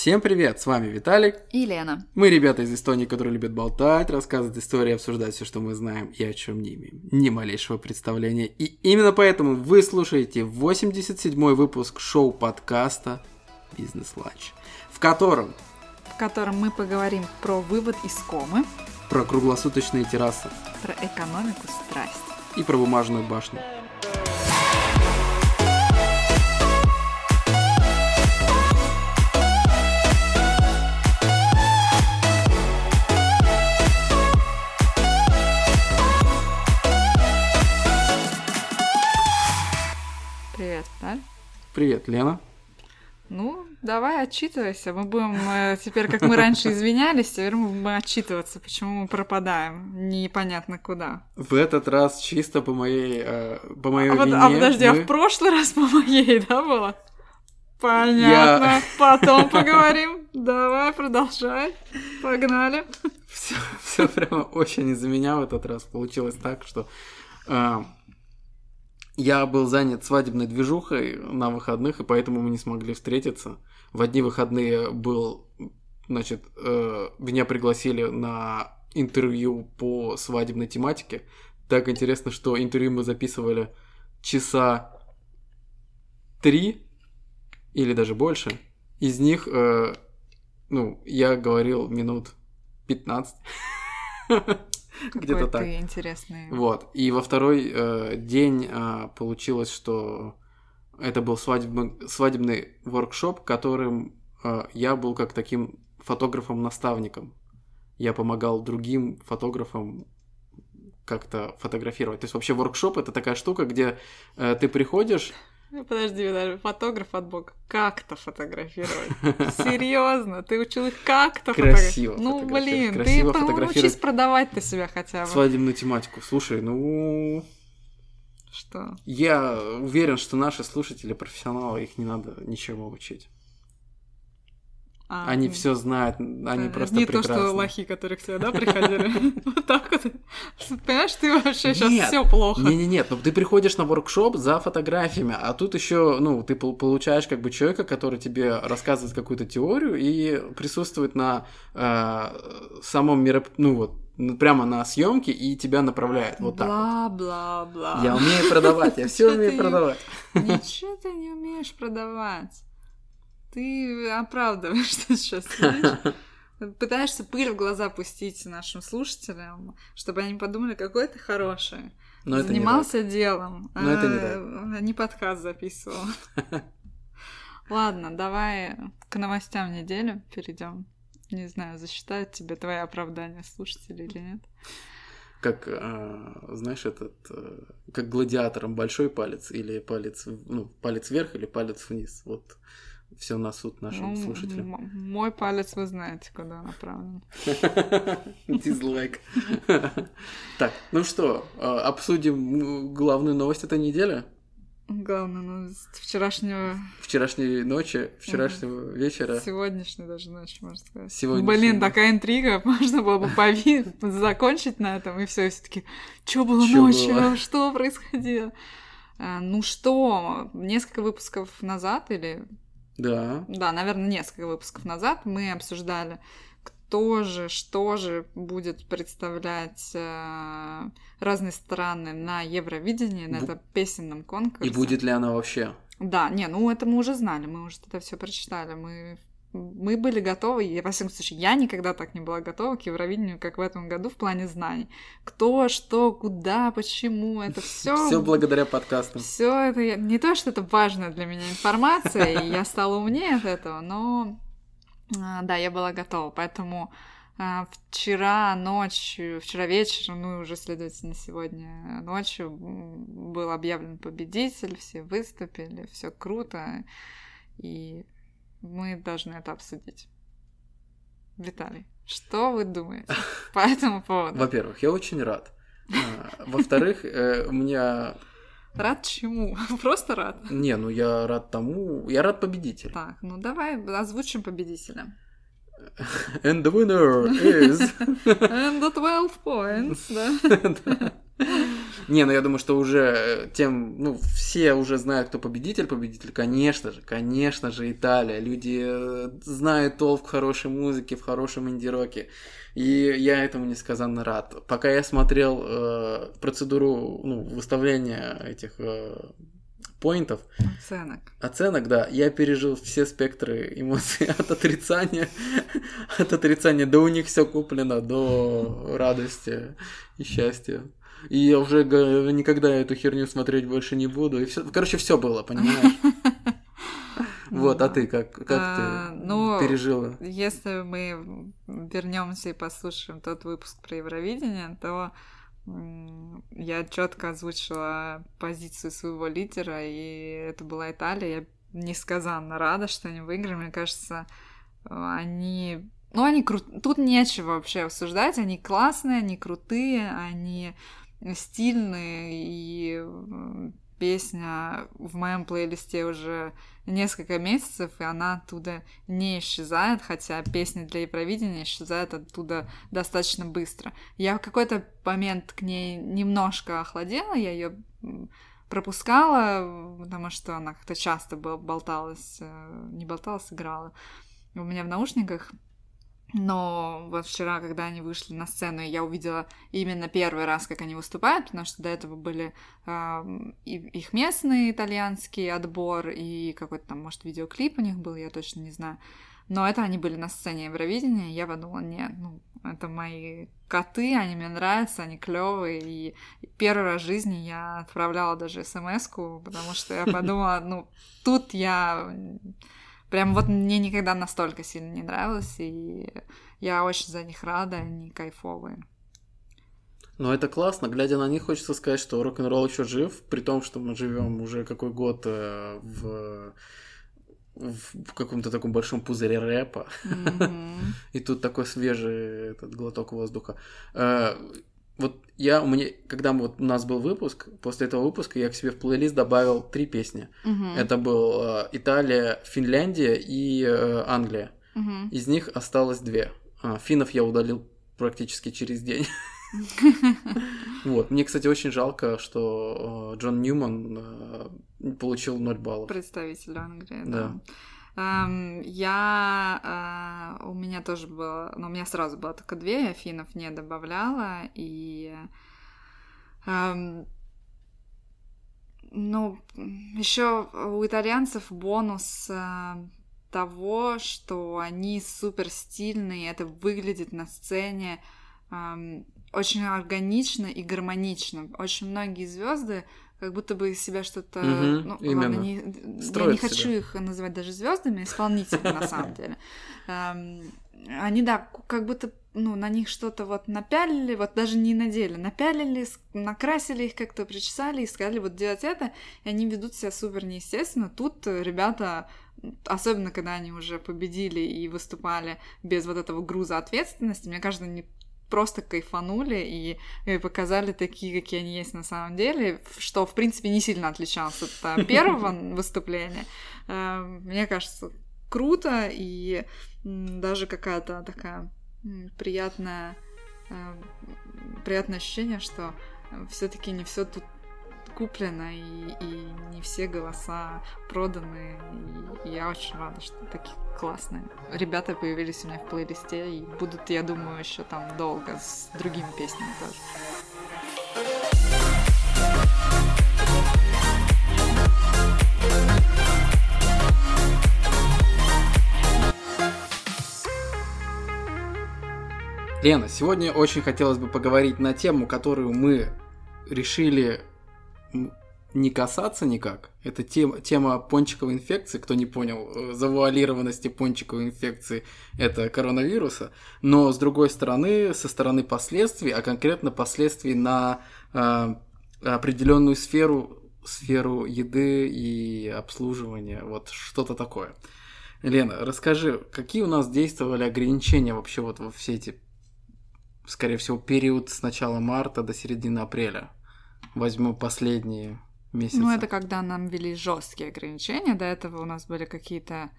Всем привет, с вами Виталик. И Лена. Мы ребята из Эстонии, которые любят болтать, рассказывать истории, обсуждать все, что мы знаем и о чем не имеем ни малейшего представления. И именно поэтому вы слушаете 87-й выпуск шоу-подкаста «Бизнес Ланч», в котором... В котором мы поговорим про вывод из комы, про круглосуточные террасы, про экономику страсть и про бумажную башню. Привет, да? Привет, Лена. Ну, давай отчитывайся. Мы будем э, теперь, как мы раньше извинялись, теперь мы будем отчитываться, почему мы пропадаем непонятно куда. В этот раз чисто по моей, э, по моей а, вине. а подожди, мы... а в прошлый раз по моей, да, было? Понятно. Я... Потом поговорим. Давай, продолжай. Погнали. Все, все прямо очень из-за меня в этот раз получилось так, что э, я был занят свадебной движухой на выходных, и поэтому мы не смогли встретиться. В одни выходные был, значит, э, меня пригласили на интервью по свадебной тематике. Так интересно, что интервью мы записывали часа три или даже больше. Из них, э, ну, я говорил минут 15. Где-то так. Интересный. Вот. И во второй э, день э, получилось, что это был свадебный, свадебный воркшоп, которым э, я был как таким фотографом-наставником. Я помогал другим фотографам как-то фотографировать. То есть вообще воркшоп это такая штука, где э, ты приходишь Подожди, даже фотограф от Бога. Как-то фотографировать. Серьезно, ты учил их как-то Красиво Ну, блин, ты научись продавать-то себя хотя бы. Свадебную тематику. Слушай, ну... Что? Я уверен, что наши слушатели профессионалы, их не надо ничего учить. А, они ну, все знают, они да, просто Не прекрасны. то, что лохи, которые к тебе, да, приходили. Вот так вот. Понимаешь, ты вообще сейчас все плохо. Не, не, нет, ну ты приходишь на воркшоп за фотографиями, а тут еще, ну, ты получаешь как бы человека, который тебе рассказывает какую-то теорию и присутствует на э, самом мероп... ну вот прямо на съемке и тебя направляет вот так. Бла-бла-бла. Я умею продавать, я все умею продавать. Ничего ты не умеешь продавать. Ты оправдываешь, что сейчас Пытаешься пыль в глаза пустить нашим слушателям, чтобы они подумали, какой ты хороший. Но Занимался это делом. Но а, это не так. Не подкаст записывал. Ладно, давай к новостям недели перейдем. Не знаю, засчитают тебе твои оправдания слушателей или нет. Как, э, знаешь, этот, э, как гладиатором большой палец или палец, ну, палец вверх или палец вниз. Вот все на суд нашим ну, слушателям. Мой палец вы знаете, куда направлен. Дизлайк. Так, ну что, а, обсудим главную новость этой недели? Главную новость вчерашнего... Вчерашней ночи, вчерашнего вечера. Сегодняшней даже ночи, можно сказать. Сегодня. Блин, такая интрига, можно было бы закончить на этом, и все, все таки что было ночью, что происходило? А, ну что, несколько выпусков назад или да. Да, наверное, несколько выпусков назад мы обсуждали, кто же, что же будет представлять э, разные страны на Евровидении, на Бу... этом песенном конкурсе. И будет ли она вообще? Да, не, ну это мы уже знали, мы уже это все прочитали, мы мы были готовы, и, во всяком случае, я никогда так не была готова к Евровидению, как в этом году в плане знаний. Кто, что, куда, почему, это все. Все благодаря подкастам. Все это не то, что это важная для меня информация, и я стала умнее от этого, но а, да, я была готова, поэтому а, вчера ночью, вчера вечером, ну и уже, следовательно, сегодня ночью был объявлен победитель, все выступили, все круто, и мы должны это обсудить. Виталий, что вы думаете по этому поводу? Во-первых, я очень рад. А, во-вторых, э, у меня... Рад чему? Просто рад? Не, ну я рад тому... Я рад победителю. Так, ну давай озвучим победителя. And the winner is... And the 12 points, да? Не, ну я думаю, что уже тем, ну, все уже знают, кто победитель. Победитель, конечно же, конечно же, Италия. Люди э, знают толк в хорошей музыке, в хорошем инди-роке. И я этому несказанно рад. Пока я смотрел э, процедуру ну, выставления этих э, поинтов. Оценок. Оценок, да. Я пережил все спектры эмоций от отрицания, от отрицания до у них все куплено, до радости и счастья. И я уже никогда эту херню смотреть больше не буду. И все, короче, все было, понимаешь? Вот, а ты как, как А, ты ну, пережила? Если мы вернемся и послушаем тот выпуск про Евровидение, то я четко озвучила позицию своего лидера, и это была Италия. Я несказанно рада, что они выиграли. Мне кажется, они... Ну, они крут... Тут нечего вообще обсуждать. Они классные, они крутые, они стильные, и песня в моем плейлисте уже несколько месяцев, и она оттуда не исчезает, хотя песни для Евровидения исчезают оттуда достаточно быстро. Я в какой-то момент к ней немножко охладела, я ее пропускала, потому что она как-то часто болталась, э, не болталась, играла у меня в наушниках. Но вот вчера, когда они вышли на сцену, я увидела именно первый раз, как они выступают, потому что до этого были и- их местный итальянский отбор, и какой-то там, может, видеоклип у них был, я точно не знаю. Но это они были на сцене Евровидения, и я подумала, нет, ну, это мои коты, они мне нравятся, они клевые, и первый раз в жизни я отправляла даже смс-ку, потому что я подумала, ну, тут я Прям вот мне никогда настолько сильно не нравилось, и я очень за них рада, они кайфовые. Но это классно. Глядя на них, хочется сказать, что рок-н-ролл еще жив, при том, что мы живем уже какой год э, в, в каком-то таком большом пузыре рэпа. Мгм. И тут такой свежий этот глоток воздуха. Вот я, у меня, когда мы, вот у нас был выпуск, после этого выпуска я к себе в плейлист добавил три песни. Мгм. Это был э, Италия, Финляндия и э, Англия. Мгм. Из них осталось две. А, Финнов я удалил практически через день. Вот. Мне, кстати, очень жалко, что э, Джон Ньюман э, получил 0 баллов. Представитель Англии, Да. Я... э, у меня тоже было... Ну, у меня сразу было только две, я финнов не добавляла, и... ну, еще у итальянцев бонус э, того, что они супер стильные, это выглядит на сцене эм, очень органично и гармонично. Очень многие звезды как будто бы из себя что-то... Мгм, ну, именно. ладно, не, я не себя. хочу их называть даже звездами, исполнителями на самом деле. Они, да, как будто ну, на них что-то вот напялили, вот даже не надели, напялили, накрасили их как-то, причесали и сказали вот делать это, и они ведут себя супер неестественно. Тут ребята, особенно когда они уже победили и выступали без вот этого груза ответственности, мне кажется, они просто кайфанули и, и показали такие, какие они есть на самом деле, что, в принципе, не сильно отличалось от э, первого выступления. Э, Мне кажется, круто и даже какая-то такая приятная, э, приятное ощущение, что все-таки не все тут куплено и, и не все голоса проданы. И, я очень рада, что такие классные ребята появились у меня в плейлисте и будут, я думаю, еще там долго с другими песнями тоже. Лена, сегодня очень хотелось бы поговорить на тему, которую мы решили не касаться никак. Это тема, тема пончиковой инфекции. Кто не понял, э, завуалированности пончиковой инфекции – это коронавируса. Но, с другой стороны, со стороны последствий, а конкретно последствий на э, определенную сферу, сферу еды и обслуживания, вот что-то такое. Лена, расскажи, какие у нас действовали ограничения вообще вот во все эти скорее всего, период с начала марта до середины апреля. Возьму последние месяцы. Ну, это когда нам ввели жесткие ограничения. До этого у нас были какие-то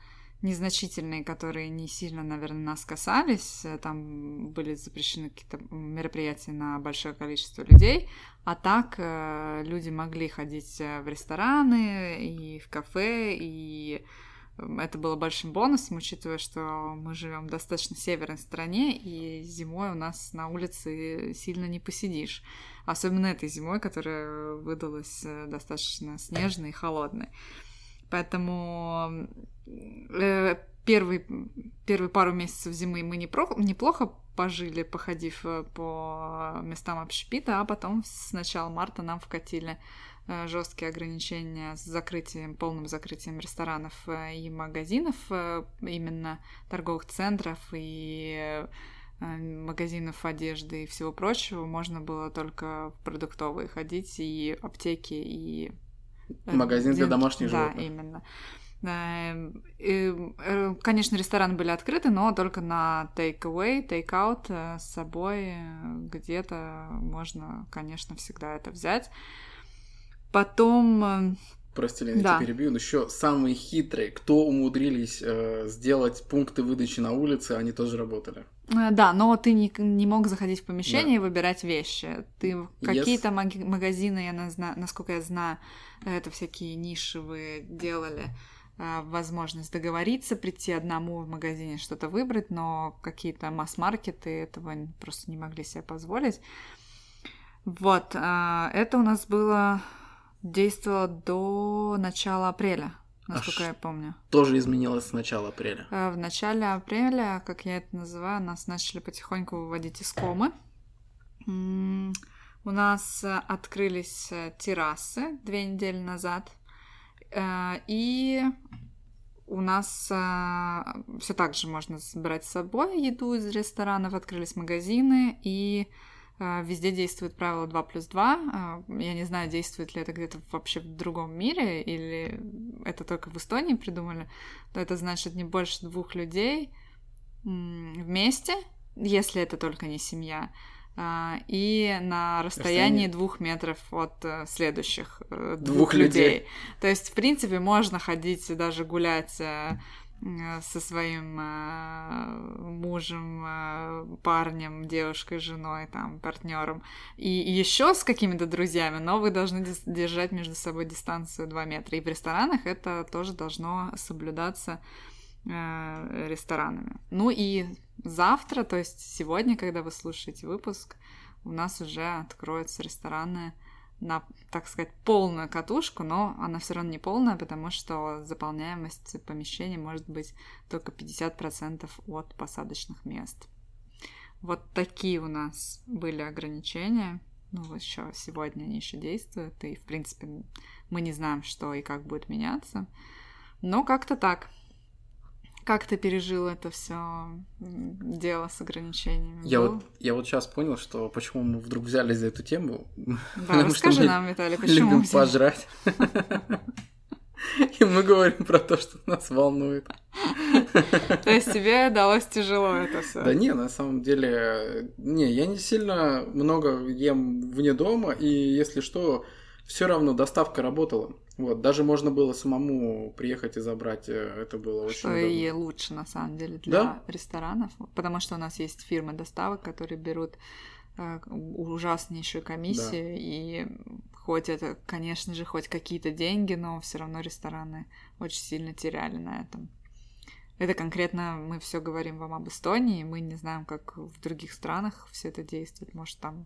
незначительные, которые не сильно, наверное, нас касались. Там были запрещены какие-то мероприятия на большое количество людей. А так э, люди могли ходить в рестораны и в кафе, и это было большим бонусом, учитывая, что мы живем в достаточно северной стране, и зимой у нас на улице сильно не посидишь. Особенно этой зимой, которая выдалась э, достаточно снежной и холодной. Поэтому э, первый, первые пару месяцев зимы мы неплохо, пожили, походив э, по местам общепита, а потом с начала марта нам вкатили жесткие ограничения с закрытием, полным закрытием ресторанов и магазинов, именно торговых центров и магазинов одежды и всего прочего, можно было только в продуктовые ходить, и аптеки, и... Магазин для домашней Да, именно. И, конечно, рестораны были открыты, но только на take-away, take-out с собой где-то можно, конечно, всегда это взять. Потом... Э, Прости, Лена, да. я перебью, но еще самые хитрые, кто умудрились э, сделать пункты выдачи на улице, они тоже работали. Э, да, но ты не, не мог заходить в помещение да. и выбирать вещи. Ты yes. какие-то магазины, я назна, насколько я знаю, это всякие нишевые делали э, возможность договориться, прийти одному в магазине что-то выбрать, но какие-то масс-маркеты этого просто не могли себе позволить. Вот, это у нас было действовала до начала апреля, насколько а я помню. Тоже изменилось с начала апреля. Э, в начале апреля, как я это называю, нас начали потихоньку выводить из комы. У нас э, открылись э, террасы две недели назад, и у нас все так же можно брать с собой еду из ресторанов, открылись магазины, и везде действует правило 2 плюс 2. А, я не знаю, действует ли это где-то вообще в другом мире, или это только в Эстонии придумали. Но это значит не больше двух людей вместе, если это только не семья, а, и на расстоянии двух метров от э, следующих э, двух, двух людей. людей. То есть, в принципе, можно ходить и даже гулять Э, со своим э, мужем, э, парнем, девушкой, женой, там, партнером, и еще с какими-то друзьями, но вы должны держать между собой дистанцию 2 метра. И в ресторанах это тоже должно соблюдаться ресторанами. Ну и завтра, то есть сегодня, когда вы слушаете выпуск, у нас уже откроются рестораны на, так сказать, полную катушку, но она все равно не полная, потому что заполняемость помещения может быть только 50% от посадочных мест. Вот такие у нас были ограничения. Ну, еще сегодня они еще действуют, и, в принципе, мы не знаем, что и как будет меняться. Но как-то так. Как ты пережил это все дело с ограничениями? Я вот, я вот сейчас понял, что почему мы вдруг взяли за эту тему. Да, расскажи нам, Виталий, почему любим пожрать. И мы говорим про то, что нас волнует. То есть тебе далось тяжело это все? Да не, на самом деле, не, я не сильно много ем вне дома, и если что, все равно доставка работала. Вот, даже можно было самому приехать и забрать, э, это было очень Что удобно. и лучше, на самом деле, для да? ресторанов, потому что у нас есть фирмы доставок, которые берут э, ужаснейшую комиссию, да. и хоть это, конечно же, хоть какие-то деньги, но все равно рестораны очень сильно теряли на этом. Это конкретно мы все говорим вам об Эстонии, мы не знаем, как в других странах все это действует. Может, там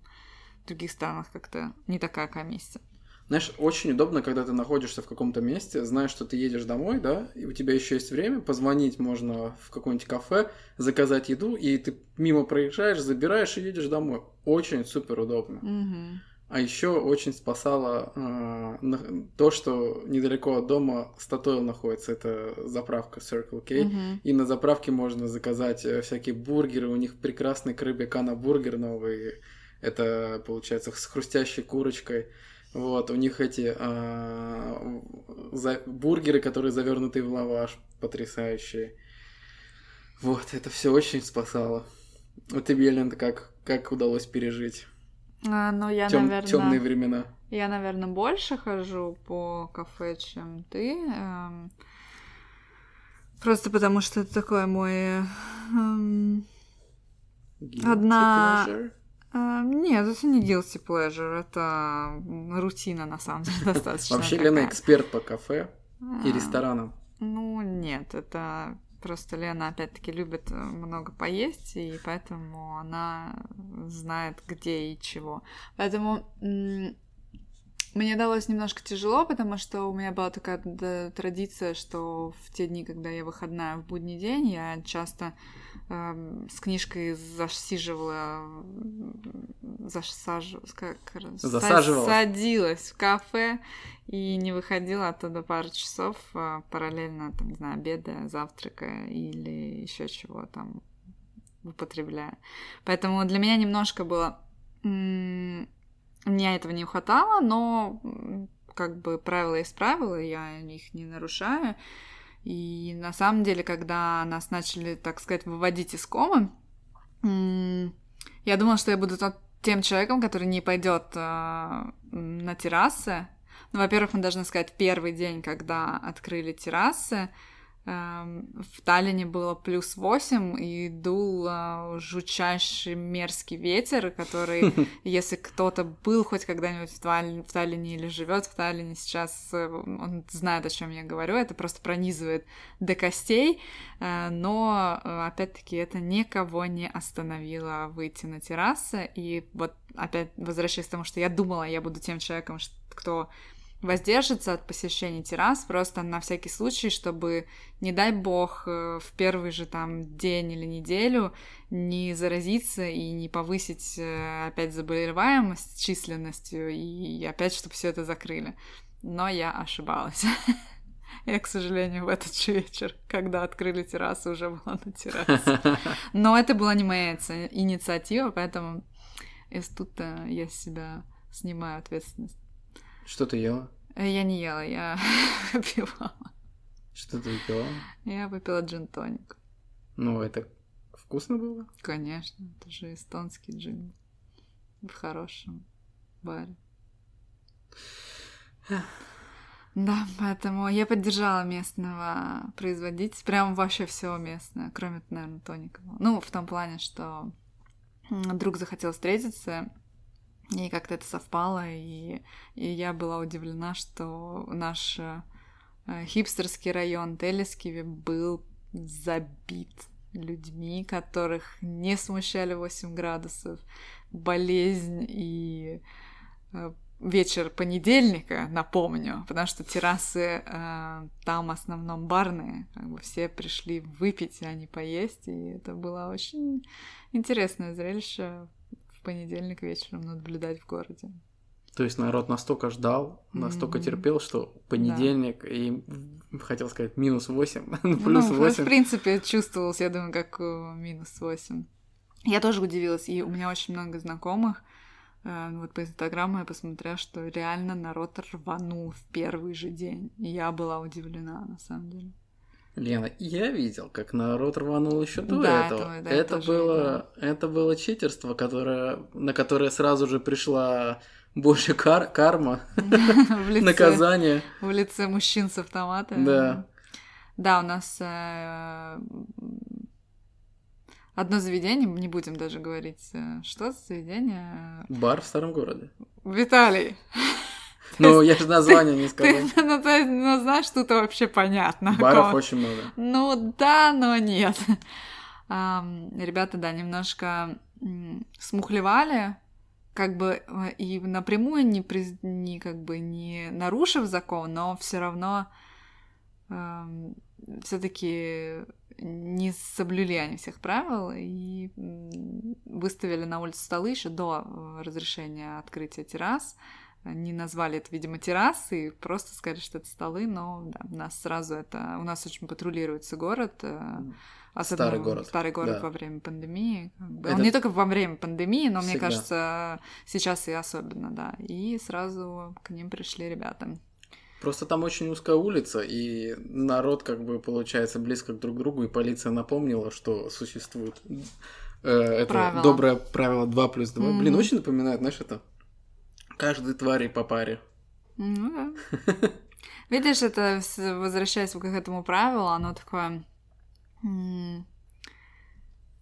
в других странах как-то не такая комиссия. Знаешь, очень удобно, когда ты находишься в каком-то месте, знаешь, что ты едешь домой, да, и у тебя еще есть время, позвонить можно в какое-нибудь кафе, заказать еду, и ты мимо проезжаешь, забираешь и едешь домой. Очень супер удобно. Mm-hmm. А еще очень спасало э, то, что недалеко от дома Статойл находится. Это заправка Circle K. Mm-hmm. И на заправке можно заказать э, всякие бургеры. У них прекрасный крыбекана бургер новый. Это получается с хрустящей курочкой. Вот, у них эти а, за, бургеры, которые завернуты в лаваш, потрясающие. Вот, это все очень спасало. Вот тебе, Лента, как, как удалось пережить? А, ну, я, Тем, наверное... Темные времена. Я, наверное, больше хожу по кафе, чем ты. Эм... Просто потому что это такой мой... эм, Guilty Одна- pleasure? А, нет, это не guilty pleasure, это рутина, на самом деле, достаточно. Вообще такая. Лена эксперт по кафе и А, ресторанам. Ну, нет, это просто Лена, опять-таки, любит э, много поесть, и поэтому она знает, где и чего. Поэтому мне далось немножко тяжело, потому что у меня была такая традиция, что в те дни, когда я выходная в будний день, я часто эм, с книжкой засиживала, засажу, как, Засаживалась. садилась в кафе и не выходила оттуда пару часов, а, параллельно, там, не знаю, обедая, завтракая или еще чего там употребляя. Поэтому для меня немножко было... Мне этого не хватало, но как бы правила есть правила, я их не нарушаю. И на самом деле, когда нас начали, так сказать, выводить из комы, я думала, что я буду тем человеком, который не пойдет а, на террасы. Ну, во-первых, мы должны сказать, первый день, когда открыли террасы, в Таллине было плюс 8, и дул а, жутчайший мерзкий ветер, который, если кто-то был хоть когда-нибудь в, Таллине, в Таллине или живет в Таллине сейчас, э, он знает, о чем я говорю, это просто пронизывает до костей, Э, но, э, опять-таки, это никого не остановило выйти на террасы. И вот опять возвращаясь к тому, что я думала, я буду тем человеком, кто воздержится от посещения террас, просто на всякий случай, чтобы, не дай бог, э, в первый же там день или неделю не заразиться и не повысить э, опять заболеваемость численностью, и опять, чтобы все это закрыли. Но я ошибалась. Я, к сожалению, в этот же вечер, когда открыли террасу, уже была на террасе. Но это была не моя иници- инициатива, поэтому из тут э, я себя снимаю ответственность. Что ты ела? Э, Я не ела, я выпивала. Что ты выпила? Я выпила джин-тоник. Ну, это вкусно было? Конечно, это же эстонский джин. В хорошем баре. Да, поэтому я поддержала местного производителя. Прям вообще все местное, кроме, наверное, тоника. Ну, в том плане, что друг захотел встретиться, и как-то это совпало, и, и я была удивлена, что наш э, хипстерский район Телескиви был забит людьми, которых не смущали 8 градусов, болезнь и э, вечер понедельника, напомню, потому что террасы э, там в основном барные, как бы все пришли выпить, а не поесть, и это было очень интересное зрелище понедельник вечером наблюдать в городе. То есть народ настолько ждал, настолько Мгм. терпел, что понедельник и, хотел сказать, минус 8, плюс ну, в 8. принципе, чувствовалось, я думаю, как э, минус 8. Я тоже удивилась, и у меня очень много знакомых. Э, Вот по Инстаграму я посмотрела, что реально народ рванул в первый же день. И я была удивлена, на самом деле. Лена, я видел, как народ рванул еще до Да, этого. это- да, это было, это было читерство, которое, на которое сразу же пришла больше кар- карма, наказание. в лице мужчин с автоматами. Да. Да, у нас э, одно заведение, не будем даже говорить, э, что за заведение. Бар в старом городе. Виталий, Ну, я же название не ты, сказал. ну, то есть, ну, знаешь, тут вообще понятно. Баров очень много. Ну да, но нет. Ребята, да, немножко смухлевали, как бы э, и напрямую не, приз- не как бы не нарушив закон, но все равно все-таки не соблюли они всех правил и выставили на улице столы еще до э, разрешения открытия террас. Не назвали это, видимо, террасы, просто сказали, что это столы, но да, у нас сразу это... У нас очень патрулируется город, э, особенно Старый город, старый город да. во время пандемии. Это- Он не только во время пандемии, но, мне Всегда. кажется, сейчас и особенно, да. И сразу к ним пришли ребята. Просто там очень узкая улица, и народ, как бы, получается, близко друг к другу, и полиция напомнила, что существует э, это Правило. доброе правило 2 плюс 2. Блин, Мгм. очень напоминает, знаешь, это каждой твари по паре. Ну да. Видишь, это возвращаясь к этому правилу, оно такое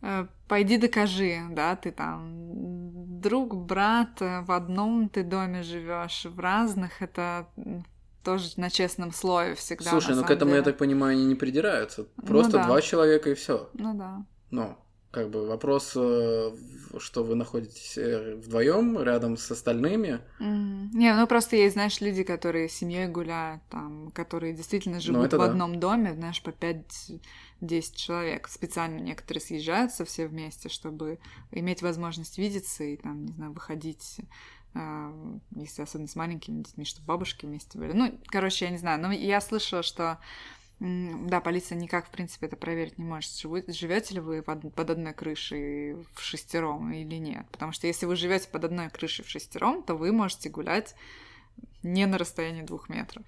э, пойди докажи, да, ты там друг, брат, в одном ты доме живешь, в разных это тоже на честном слове всегда. Слушай, ну к этому, я деле. так понимаю, они не придираются. Просто да. два человека и все. Ну да. Ну, как бы вопрос, э, что вы находитесь вдвоем рядом с остальными. Мгм. Не, ну просто есть, знаешь, люди, которые с семьей гуляют, там, которые действительно живут Ну, в да. одном доме, знаешь, по 5-10 человек. Специально некоторые съезжаются все вместе, чтобы иметь возможность видеться и там, не знаю, выходить, а, если особенно с маленькими детьми, чтобы бабушки вместе были. Ну, короче, я не знаю, но я слышала, что да, полиция никак, в принципе, это проверить не может, живете ли вы под, одной крышей в шестером или нет. Потому что если вы живете под одной крышей в шестером, то вы можете гулять не на расстоянии двух метров.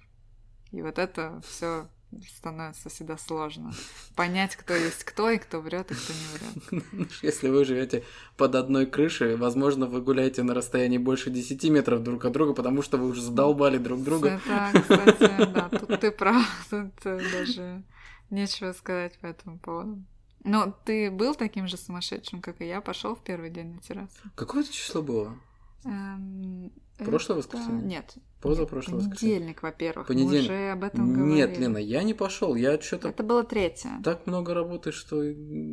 И вот это все становится всегда сложно. Понять, кто есть кто, и кто врет, и кто не врет. Если вы живете под одной крышей, возможно, вы гуляете на расстоянии больше 10 метров друг от друга, потому что вы уже задолбали друг друга. Это, кстати, да, тут ты прав, тут э, даже нечего сказать по этому поводу. Но ты был таким же сумасшедшим, как и я, пошел в первый день на террасу? Какое это число было? Эм, Прошлое это- воскресенье? Нет. Позапрошлое воскресенье. Понедельник, во-первых. Понедельник. Мы уже об этом говорили. Нет, Лена, я не пошел. Я что-то Это было третье. так много работы, что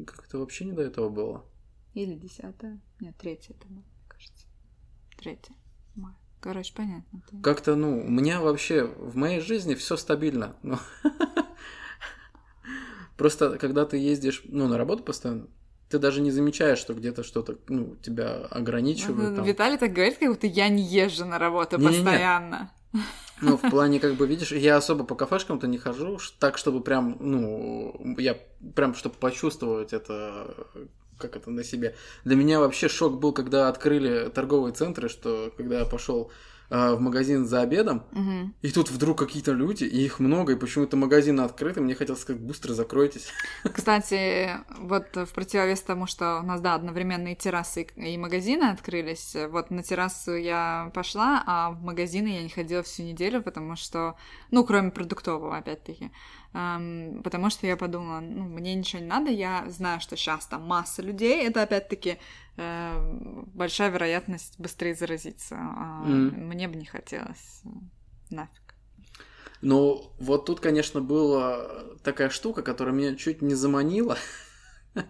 как-то вообще не до этого было. Или десятое. Нет, третье это было, мне кажется. Третье. Мая. Короче, понятно. ты- Как-то, ну, у меня вообще в моей жизни все стабильно. Ну, Просто когда ты ездишь, ну, на работу постоянно, ты даже не замечаешь, что где-то что-то, ну, тебя ограничивает. там. Виталий так говорит, как будто я не езжу на работу Не-не-не. постоянно. Ну, в плане, как бы, видишь, я особо по кафешкам-то не хожу, так, чтобы прям, ну, я прям, чтобы почувствовать это, как это на себе. Для меня вообще шок был, когда открыли торговые центры, что когда я пошел в магазин за обедом, Мгм. и тут вдруг какие-то люди, и их много, и почему-то магазин открыт, и мне хотелось сказать, быстро закройтесь. Кстати, вот в противовес тому, что у нас, да, одновременно и террасы, и магазины открылись, вот на террасу я пошла, а в магазины я не ходила всю неделю, потому что, ну, кроме продуктового, опять-таки, потому что я подумала, ну, мне ничего не надо, я знаю, что сейчас там масса людей, это, опять-таки, э, большая вероятность быстрее заразиться, а мне бы не хотелось, нафиг. Но вот тут, конечно, была такая штука, которая меня чуть не заманила.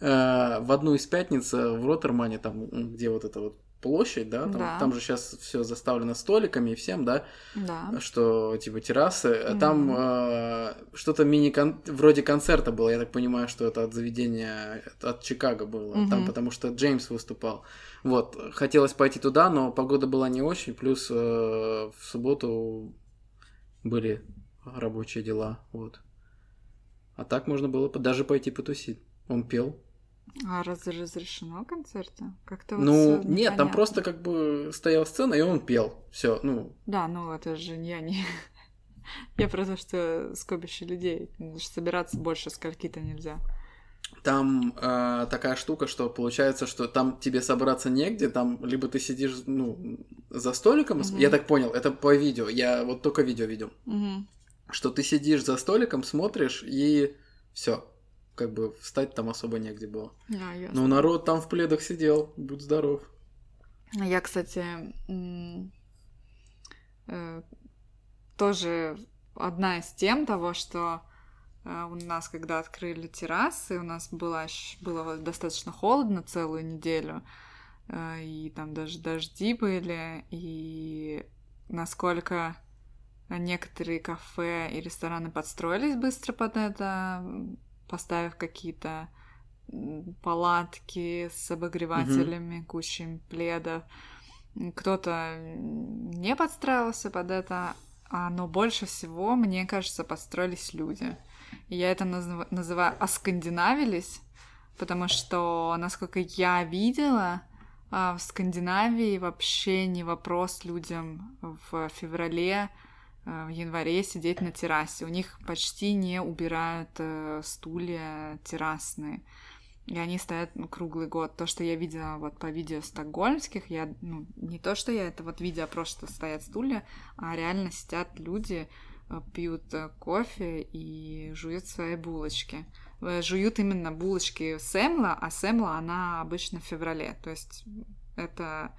Э, В одну из пятниц э, в Роттермане, там, где вот эта вот площадь, да, там, Да. там же сейчас все заставлено столиками и всем, да, Да. что типа террасы, Мгм. там э, что-то мини вроде концерта было, я так понимаю, что это от заведения от Чикаго было, там Мгм. потому что Джеймс выступал. Вот, хотелось пойти туда, но погода была не очень, плюс э, в субботу были рабочие дела, вот. А так можно было даже пойти потусить. Он пел. А раз разрешено концерты? Как-то вот ну, нет, там непонятно. просто как бы стояла сцена, и он пел. Все, ну, Да, ну это же я не... Я про то, что скопище людей. Собираться больше скольки-то нельзя. Там э, такая штука, что получается, что там тебе собраться негде, там либо ты сидишь, ну, за столиком, Мгм. я так понял, это по видео, я вот только видео видел, Мгм. что ты сидишь за столиком, смотришь, и все, как бы встать там особо негде было. А, ясно. Но народ там в пледах сидел, будь здоров. А Я, кстати, э, тоже одна из тем того, что э, у нас, когда открыли террасы, у нас было, было достаточно холодно целую неделю, э, и там даже дожди были, и насколько некоторые кафе и рестораны подстроились быстро под это, поставив какие-то палатки с обогревателями, кучей пледов. Кто-то не подстраивался под это, а, но больше всего, мне кажется, подстроились люди. И я это назыв- называю «оскандинавились», потому что, насколько я видела, а, в Скандинавии вообще не вопрос людям в феврале, в январе сидеть на террасе. У них почти не убирают э, стулья террасные. И они стоят ну, круглый год. То, что я видела вот по видео стокгольмских, я, ну, не то, что я это вот видела, просто стоят стулья, а реально сидят люди, э, пьют э, кофе и жуют свои булочки. э, жуют именно булочки Сэмла, а Сэмла, она обычно в феврале. То есть это,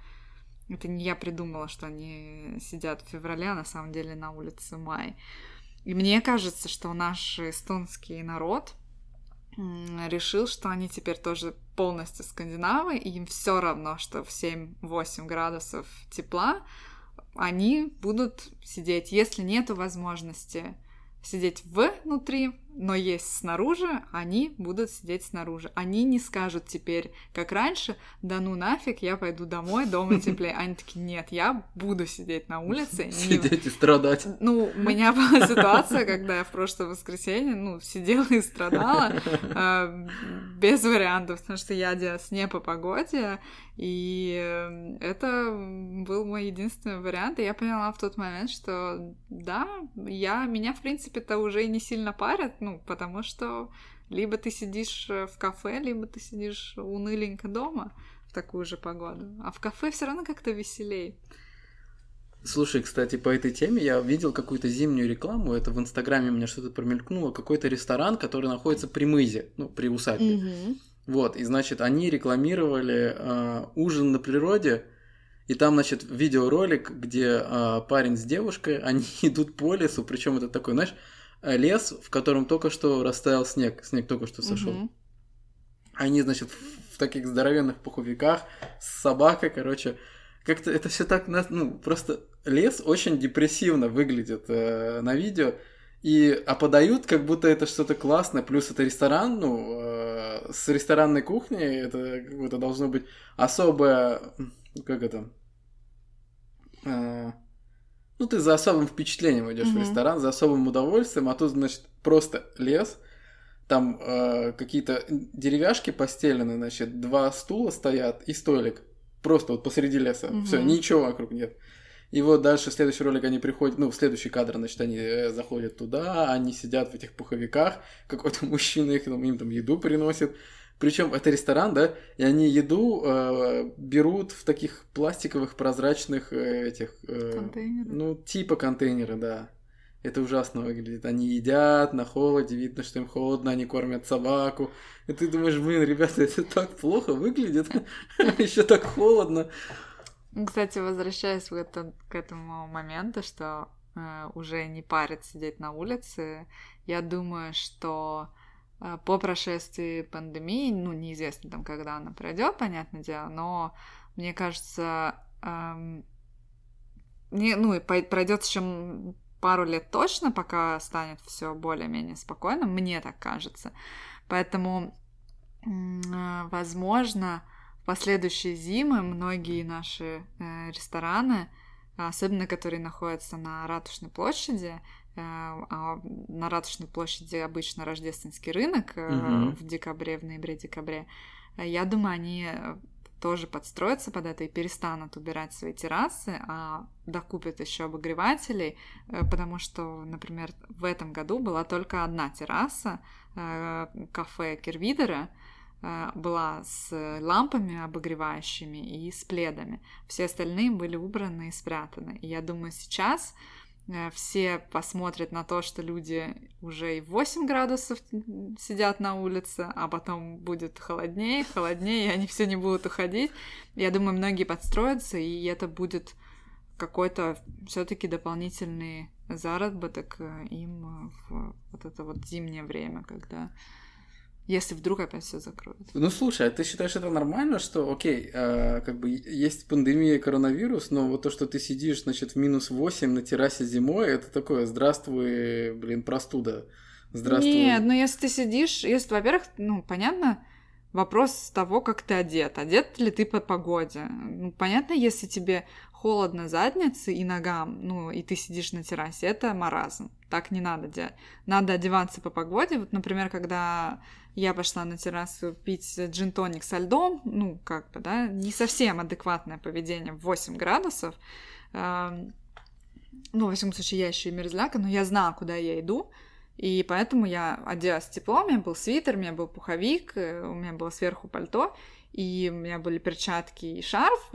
это не я придумала, что они сидят в феврале, а на самом деле на улице май. И мне кажется, что наш эстонский народ решил, что они теперь тоже полностью скандинавы, и им все равно, что в 7-8 градусов тепла они будут сидеть, если нету возможности сидеть внутри, но есть снаружи, они будут сидеть снаружи. Они не скажут теперь, как раньше, да ну нафиг, я пойду домой, дома теплее. Они такие, нет, я буду сидеть на улице. Сидеть и страдать. Ну, у меня была ситуация, когда я в прошлое воскресенье, ну, сидела и страдала э, без вариантов, потому что я делалась не по погоде, и это был мой единственный вариант, и я поняла в тот момент, что да, я, меня, в принципе-то уже не сильно парят, ну, потому что либо ты сидишь э, в кафе, либо ты сидишь уныленько дома в такую же погоду. А в кафе все равно как-то веселей. Слушай, кстати, по этой теме я видел какую-то зимнюю рекламу, это в Инстаграме у меня что-то промелькнуло, какой-то ресторан, который находится при мызе, ну, при усадьбе. Угу. Вот, и, значит, они рекламировали э, ужин на природе, и там, значит, видеоролик, где э, парень с девушкой, они идут по лесу, причем это такой, знаешь, лес, в котором только что растаял снег, снег только что сошел. Угу. Они, значит, в таких здоровенных пуховиках с собакой, короче, как-то это все так, ну, просто лес очень депрессивно выглядит э, на видео, и, а подают, как будто это что-то классное, плюс это ресторан, ну, э, с ресторанной кухней, это как будто должно быть особое, как это, э, ну, ты за особым впечатлением идешь mm-hmm. в ресторан, за особым удовольствием, а тут, значит, просто лес, там э, какие-то деревяшки постелены, значит, два стула стоят и столик. Просто вот посреди леса. Mm-hmm. Все, ничего вокруг нет. И вот дальше, следующий ролик, они приходят, ну, в следующий кадр, значит, они э, заходят туда, они сидят в этих пуховиках, какой-то мужчина их, там, им там еду приносит, причем это ресторан, да, и они еду э, берут в таких пластиковых прозрачных э, этих... Э, Ну, типа контейнера, да. Это ужасно выглядит. Они едят на холоде, видно, что им холодно, они кормят собаку. И ты думаешь, блин, ребята, это так плохо выглядит, еще так холодно. Кстати, возвращаясь в это, к этому моменту, что э, уже не парит сидеть на улице, я думаю, что по прошествии пандемии, ну, неизвестно там, когда она пройдет, понятное дело, но мне кажется, эм, не, ну, и пройдет еще пару лет точно, пока станет все более-менее спокойно, мне так кажется. Поэтому, э, возможно, в последующие зимы многие наши э, рестораны, особенно которые находятся на Ратушной площади, а на Ратушной площади обычно рождественский рынок угу. в декабре, в ноябре-декабре. Э, я думаю, они тоже подстроятся под это и перестанут убирать свои террасы, а докупят еще обогревателей, потому что, например, в этом году была только одна терраса кафе Кервидера, была с лампами обогревающими и с пледами. Все остальные были убраны и спрятаны. И я думаю, сейчас Э, все посмотрят на то, что люди уже и 8 градусов сидят на улице, а потом будет холоднее, холоднее, и они все не будут уходить. Я думаю, многие подстроятся, и это будет какой-то все-таки дополнительный заработок э, им в вот это вот зимнее время, когда если вдруг опять все закроют. Ну слушай, а ты считаешь это нормально, что, окей, э, как бы есть пандемия коронавирус, но вот то, что ты сидишь, значит, в минус 8 на террасе зимой, это такое, здравствуй, блин, простуда. Здравствуй. Нет, ну если ты сидишь, если, во-первых, ну, понятно, вопрос того, как ты одет. Одет ли ты по погоде? Ну, понятно, если тебе холодно заднице и ногам, ну, и ты сидишь на террасе, это маразм. Так не надо делать. Надо одеваться по погоде. Вот, например, когда я пошла на террасу пить джин-тоник со льдом, ну, как бы, да, не совсем адекватное поведение в 8 градусов. Ну, во всяком случае, я еще и мерзляка, но я знала, куда я иду, и поэтому я оделась тепло, у меня был свитер, у меня был пуховик, э, у меня было сверху пальто, и у меня были перчатки и шарф,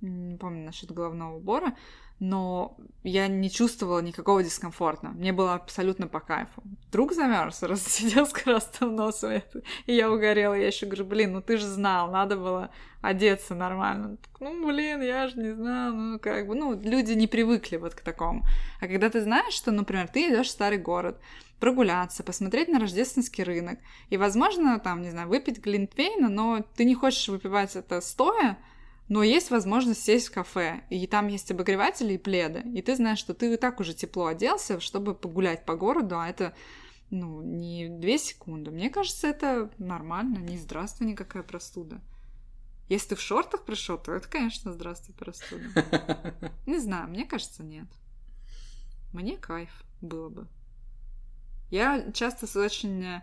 не помню насчет головного убора, но я не чувствовала никакого дискомфорта. Мне было абсолютно по кайфу. Друг замерз, раз сидел с красным носом, и я угорела. Я еще говорю, блин, ну ты же знал, надо было одеться нормально. Так, ну, блин, я же не знаю, ну, как бы, ну, люди не привыкли вот к такому. А когда ты знаешь, что, например, ты идешь в старый город, прогуляться, посмотреть на рождественский рынок, и, возможно, там, не знаю, выпить глинтвейна, но ты не хочешь выпивать это стоя, но есть возможность сесть в кафе, и там есть обогреватели и пледы, и ты знаешь, что ты и так уже тепло оделся, чтобы погулять по городу, а это ну, не две секунды. Мне кажется, это нормально, не здравствуй никакая простуда. Если ты в шортах пришел, то это, конечно, здравствуй простуда. Не знаю, мне кажется, нет. Мне кайф было бы. Я часто с очень э,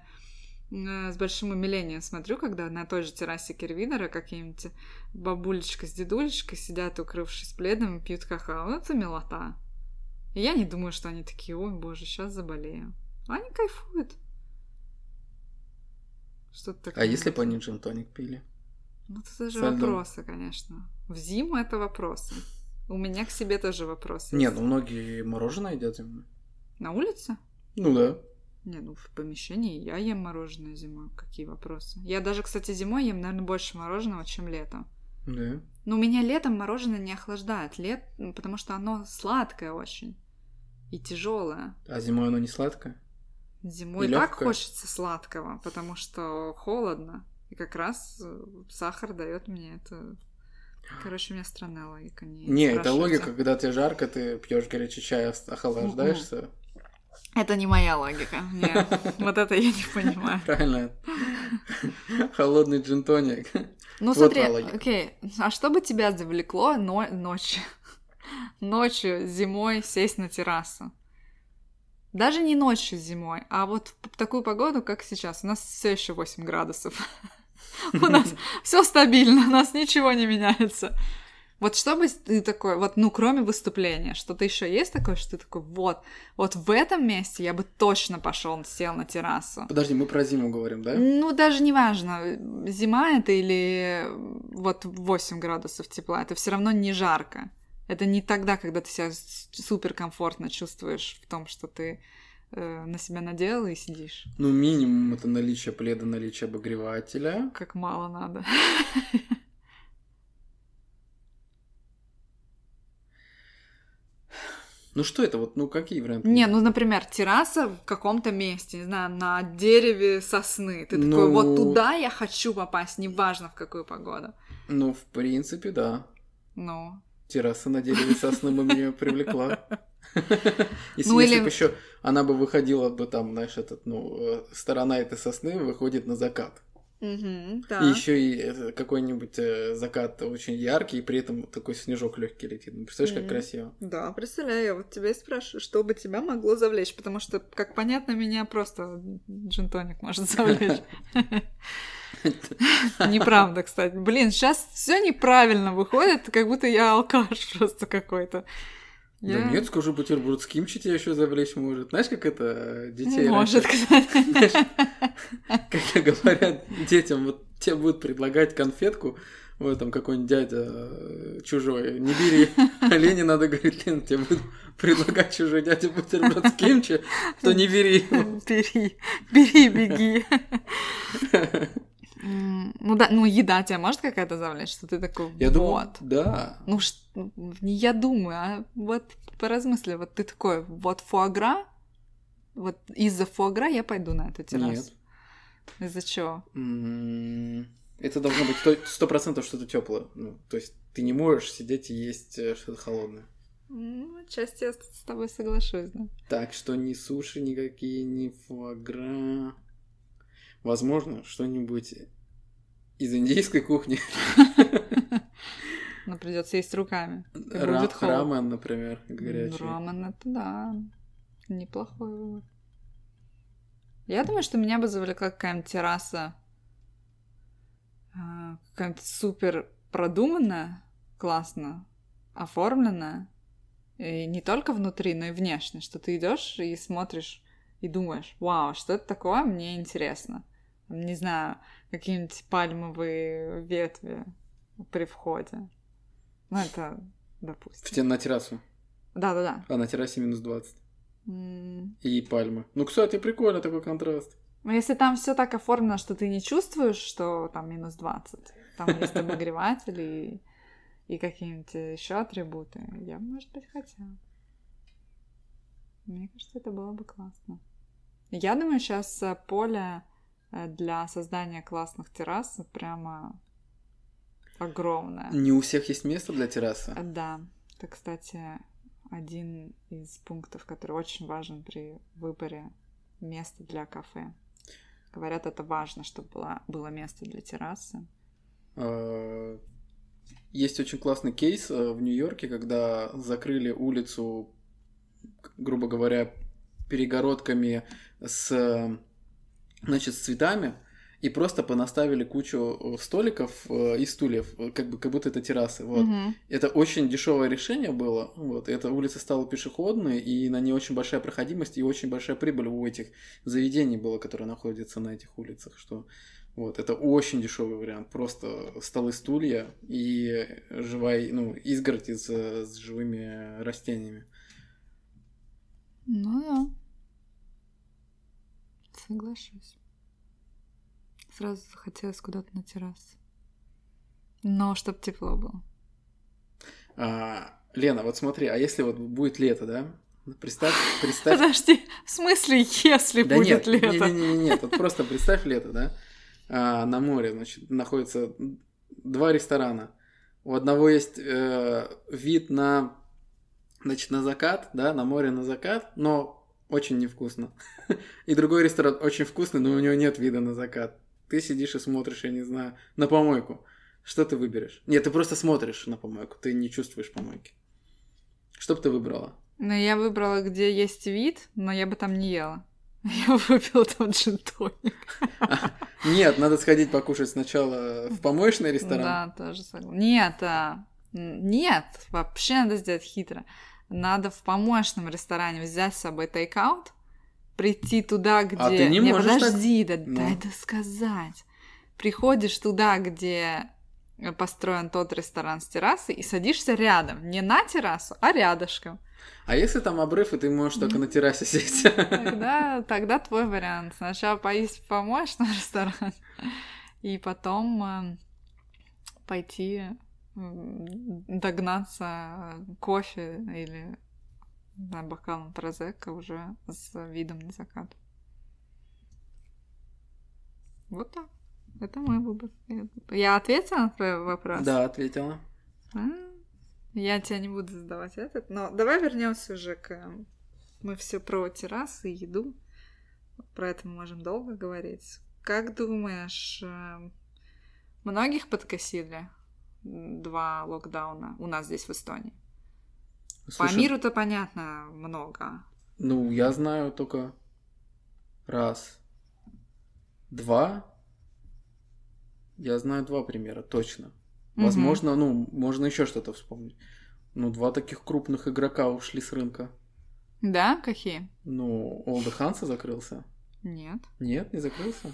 с большим умилением смотрю, когда на той же террасе Кирвинера какие-нибудь бабулечка с дедулечкой сидят, укрывшись пледом, и пьют какао. Ну, это милота. И я не думаю, что они такие, ой, боже, сейчас заболею. Они кайфуют. Что-то такое. А если бы они джин-тоник пили? Ну, это же вопросы, конечно. В зиму это вопросы. У меня к себе тоже вопросы. Нет, ну многие мороженое едят зимой. На улице? Ну да. Не, ну в помещении я ем мороженое зимой. Какие вопросы? Я даже, кстати, зимой ем, наверное, больше мороженого, чем летом. Да. Но у меня летом мороженое не охлаждает, лет, ну, потому что оно сладкое очень и тяжелое. А зимой оно не сладкое? Зимой и так хочется сладкого, потому что холодно. И как раз э, сахар дает мне это. Короче, у меня странная логика. Не, не это логика, когда тебе жарко, ты пьешь горячий чай, охлаждаешься. Это не моя логика. Нет, вот это я не понимаю. Правильно. Холодный джинтоник. Ну смотри, окей, а что бы тебя завлекло но ночью? Ночью, зимой сесть на террасу? Даже не ночью зимой, а вот в такую погоду, как сейчас. У нас все еще 8 градусов. У нас все стабильно, у нас ничего не меняется. Вот что бы ты такой, вот, ну, кроме выступления, что-то еще есть такое, что ты такой, вот, вот в этом месте я бы точно пошел, сел на террасу. Подожди, мы про зиму говорим, да? Ну, даже не важно, зима это или вот 8 градусов тепла, это все равно не жарко. Это не тогда, когда ты себя супер комфортно чувствуешь в том, что ты э, на себя надел и сидишь. Ну, минимум это наличие пледа, наличие обогревателя. Как мало надо. Ну что это вот, ну какие варианты? Не, ну, например, терраса в каком-то месте, не знаю, на дереве сосны. Ты ну... такой, вот туда я хочу попасть, неважно в какую погоду. Ну, в принципе, да. Ну. Терраса на дереве сосны бы меня привлекла. Если, ну, если бы еще она бы выходила бы там, знаешь, этот, ну, э, сторона этой сосны выходит на закат. Угу, да. И еще и какой-нибудь э, закат очень яркий, и при этом такой снежок легкий летит. Ну, представляешь, mm как красиво. Да, представляю. Я вот тебя и спрашиваю, что бы тебя могло завлечь, потому что, как понятно, меня просто джинтоник может завлечь. Неправда, кстати. Блин, сейчас все неправильно выходит, как будто я алкаш просто какой-то. Я... Да нет, скажу, бутерброд с тебя еще завлечь может. Знаешь, как это э, детей Может, кстати. Как говорят детям, вот тебе будут предлагать конфетку, вот там какой-нибудь дядя э, чужой, не бери. А Лене надо говорить, Лена, тебе будет предлагать чужой дядя бутерброд с кимчи, то не бери Бери, бери, беги. Ну да, ну еда тебя может какая-то завлечь, что ты такой, я вот. Думаю, да. Ну, не я думаю, а вот поразмысли, вот ты такой, вот фуагра, вот из-за фуагра я пойду на эту террасу. Нет. Из-за чего? Это должно быть сто процентов что-то теплое. Ну, то есть ты не можешь сидеть и есть э, что-то холодное. Ну, отчасти я с тобой соглашусь, да. Так что ни суши никакие, ни фуагра. Возможно, что-нибудь из индийской кухни. Но придется есть руками. Ра- рамен, например, горячий. Рамен это да. Неплохой выбор. Я думаю, что меня бы завлекла какая-нибудь терраса, а, какая-нибудь супер продуманная, классно оформленная. И не только внутри, но и внешне, что ты идешь и смотришь и думаешь, вау, что это такое, мне интересно. Не знаю, какие-нибудь пальмовые ветви при входе. Ну, это, В допустим. те- на террасу. Да-да-да. А на террасе минус 20. М, И пальмы. Ну, кстати, прикольно такой контраст. Ну, если там все так оформлено, что ты не чувствуешь, что там минус 20, там есть обогреватель и, и какие-нибудь еще атрибуты, я, может быть, хотела. Мне кажется, это было бы классно. Я думаю, сейчас поле э, для создания классных террас прямо огромное. Не у всех есть место для террасы. Э, Да, это, кстати, один из пунктов, который очень важен при выборе места для кафе. Говорят, это важно, чтобы было, было место для террасы. А, Есть очень классный кейс э, в Нью-Йорке, когда закрыли улицу, грубо говоря, перегородками с, э, значит, с цветами, и просто понаставили кучу э, столиков э, и стульев, э, как бы как будто это террасы. Вот. Мгм. Это очень дешевое решение было. Вот. Эта улица стала пешеходной, и на ней очень большая проходимость и очень большая прибыль у этих заведений было, которые находятся на этих улицах. Что вот это очень дешевый вариант. Просто столы, стулья и живая, ну, изгородь из, с живыми растениями. Ну да. Соглашусь. Сразу захотелось куда-то на террасу. Но чтоб тепло было. А, Лена, вот смотри, а если вот будет лето, да? Представь, представь Подожди, в смысле, если Да будет нет, лето? не, не, не, нет, вот просто представь лето, да? А, на море, значит, находятся два ресторана. У одного есть э, вид на, значит, на закат, да, на море на закат, но очень невкусно. И другой ресторан очень вкусный, но у него нет вида на закат. Ты сидишь и смотришь, я не знаю, на помойку. Что ты выберешь? Нет, ты просто смотришь на помойку, ты не чувствуешь помойки. Что бы ты выбрала? Ну, я выбрала, где есть вид, но я бы там не ела. Я выпила там джин-тоник. Нет, надо сходить покушать сначала в помоечный ресторан. Да, тоже согласна. Нет, а, нет, вообще надо сделать хитро. Надо в помощном ресторане взять с собой тейкаут, прийти туда, где... А ты не можешь так? подожди, да Ну. дай досказать. Приходишь туда, где построен тот ресторан с террасой, и садишься рядом. Не на террасу, а рядышком. А если там обрыв, и ты можешь только на террасе сесть? Тогда, тогда твой вариант. Сначала поесть в помощном ресторане, и потом э, пойти догнаться кофе или на бокалом прозека уже с видом на закат. Вот так. Это мой выбор. Я- ответила на твой вопрос? Да, ответила. А, Я тебя не буду задавать этот, но давай вернемся уже к... э, Мы все про террасы и еду. Про это мы можем долго говорить. Как думаешь, э, многих подкосили два локдауна у нас здесь в Эстонии? По Слушай, миру-то понятно много. Ну, я знаю только раз, два. Я знаю два примера, точно. Возможно, ну, можно еще что-то вспомнить. Ну, два таких крупных игрока ушли с рынка. Да? Какие? Ну, Олда Ханса закрылся. Нет. Нет, не закрылся.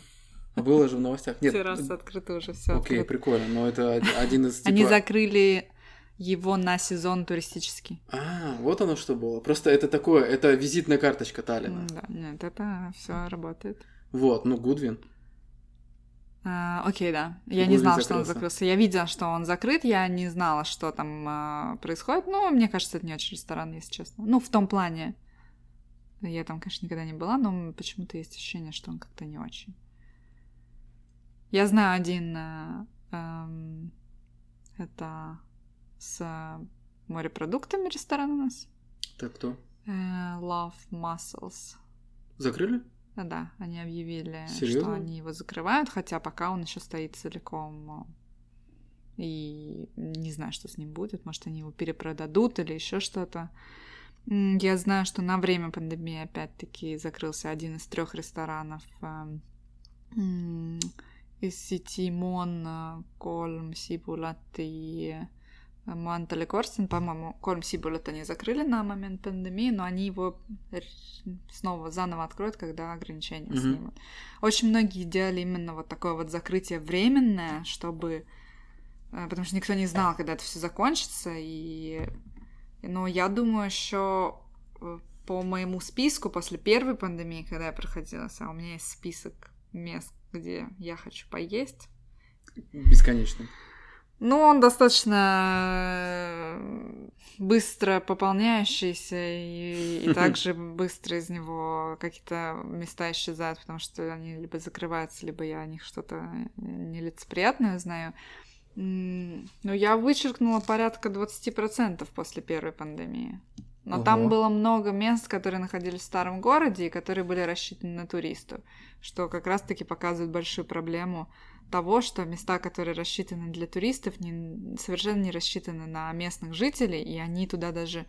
А было же в новостях. Нет. Террасы открыты уже, все Окей, прикольно, но это од- один из Они типа- закрыли его на сезон туристический. А, вот оно что было. Просто это такое, это визитная карточка Таллина. Да, нет, это все работает. Вот, ну, Гудвин. А, окей, да. Я не Гудвин знала, что он закрылся. закрылся. Я видела, что он закрыт, я не знала, что там а, происходит. Но мне кажется, это не очень ресторан, если честно. Ну, в том плане. Я там, конечно, никогда не была, но почему-то есть ощущение, что он как-то не очень. Я знаю один... а, эм, это с а, морепродуктами ресторан у нас. Так кто? Э, Love Mussels. Закрыли? Да, Да, они объявили, что Серьезно? они его закрывают, хотя пока он еще стоит целиком. э, И не знаю, что с ним будет. Может, они его перепродадут или еще что-то. Я знаю, что на время пандемии опять-таки закрылся один из трех ресторанов м, из сети Мон, э, и Мантеле Корстен, по-моему, Кольм Сибулат они закрыли на момент пандемии, но они его снова заново откроют, когда ограничения Мгм. снимут. Очень многие делали именно вот такое вот закрытие временное, чтобы э, потому что никто не знал, когда это все закончится, и... Но я думаю, что э, по моему списку после первой пандемии, когда я проходила, а у меня есть список мест, где я хочу поесть. Бесконечно. Ну, он достаточно э, быстро пополняющийся, и, и также быстро из него какие-то места исчезают, потому что они либо закрываются, либо я о них что-то нелицеприятное знаю. Но я вычеркнула порядка 20% после первой пандемии. Но Ого. там было много мест, которые находились в старом городе и которые были рассчитаны на туристов, что как раз-таки показывает большую проблему того, что места, которые рассчитаны для туристов, не, совершенно не рассчитаны на местных жителей, и они туда даже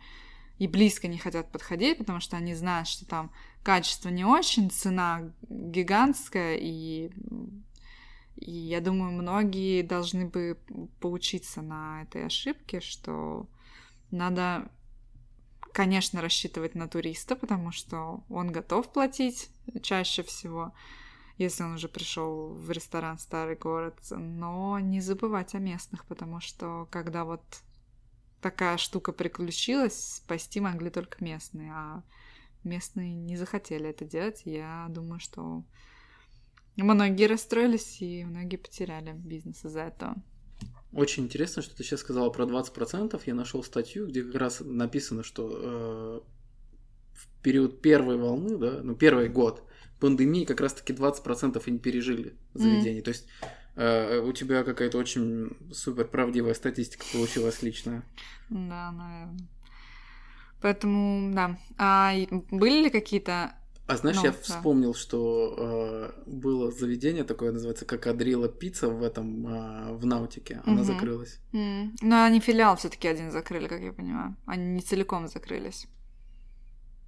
и близко не хотят подходить, потому что они знают, что там качество не очень, цена гигантская, и, и я думаю, многие должны бы поучиться на этой ошибке, что надо, конечно, рассчитывать на туриста, потому что он готов платить чаще всего, если он уже пришел в ресторан Старый город, но не забывать о местных, потому что когда вот такая штука приключилась, спасти могли только местные, а местные не захотели это делать. Я думаю, что многие расстроились и многие потеряли бизнес из-за этого. Очень интересно, что ты сейчас сказала про 20%. Я нашел статью, где как раз написано, что э, в период первой волны, да, ну, первый год, пандемии как раз-таки 20% и не пережили заведений. Mm. То есть э, у тебя какая-то очень супер правдивая статистика получилась личная. Да, наверное. Поэтому, да. А были ли какие-то а знаешь, ну, я да. вспомнил, что э, было заведение такое, называется Кокадрила пицца в этом э, в Наутике. Она угу. закрылась. Mm. Но они филиал все-таки один закрыли, как я понимаю. Они не целиком закрылись.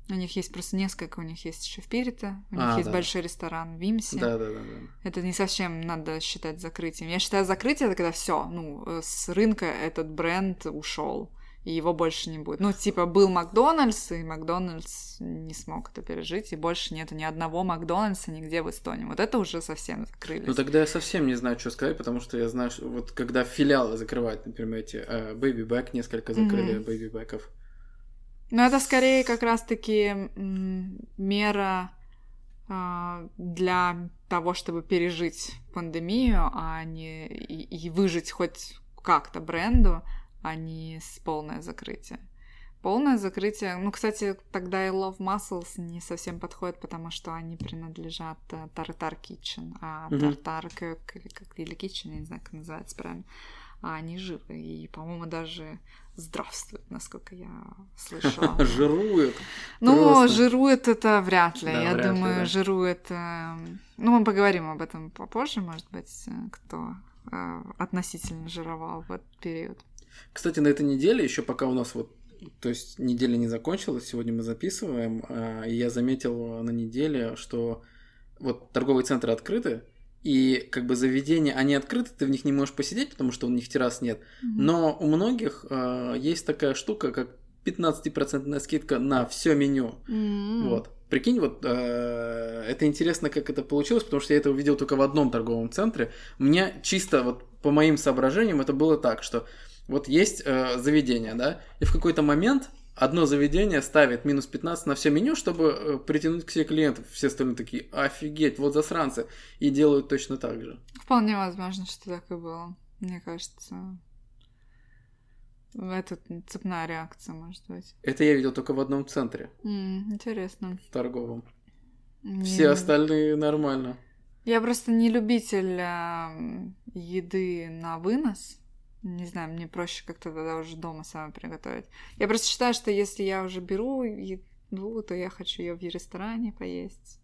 У них есть просто несколько, у них есть Пирите, у них а, есть да. большой ресторан в Вимсе. Да, да, да, да. Это не совсем надо считать закрытием. Я считаю, закрытие это когда все, ну, э, с рынка этот бренд ушел, и его больше не будет. Ну, типа, был Макдональдс, и Макдональдс не смог это пережить, и больше нету ни одного Макдональдса нигде в Эстонии. Вот это уже совсем закрылись. Ну, тогда я совсем не знаю, что сказать, потому что я знаю, что вот когда филиалы закрывают, например, эти uh, Baby Back несколько закрыли mm-hmm. Baby Back'ов. Ну, это скорее как раз-таки мера э, для того, чтобы пережить пандемию, а не и, и выжить хоть как-то бренду, а не с полное закрытие. Полное закрытие. Ну, кстати, тогда и Love Muscles не совсем подходит, потому что они принадлежат Tartar Kitchen, а Tartar или, как, или Kitchen, я не знаю, как называется правильно, а они живы. И, по-моему, даже здравствует, насколько я слышала. Жирует. Ну, жирует это вряд ли. я думаю, жирует... Эм, ну, мы поговорим об этом попозже, может быть, э, кто э, относительно жировал в этот период. Кстати, на этой неделе, еще пока у нас вот то есть неделя не закончилась, сегодня мы записываем, а, и я заметил на неделе, что вот торговые центры открыты, и как бы заведения, они открыты, ты в них не можешь посидеть, потому что у них террас нет. Mm-hmm. Но у многих э, есть такая штука, как 15% скидка на все меню. Mm-hmm. Вот. Прикинь, вот э, это интересно, как это получилось, потому что я это увидел только в одном торговом центре. Мне чисто вот по моим соображениям это было так, что вот есть э, заведение, да, и в какой-то момент одно заведение ставит минус 15 на все меню, чтобы э, притянуть к себе клиентов. Все остальные такие, офигеть, вот засранцы. И делают точно так же. Вполне возможно, что так и было. Мне кажется, это цепная реакция, может быть. Это я видел только в одном центре. Mm, интересно. В торговом. Не... Все остальные нормально. Я просто не любитель э, еды на вынос. Не знаю, мне проще как-то тогда уже дома сама приготовить. Я просто считаю, что если я уже беру еду, то я хочу ее в ресторане поесть.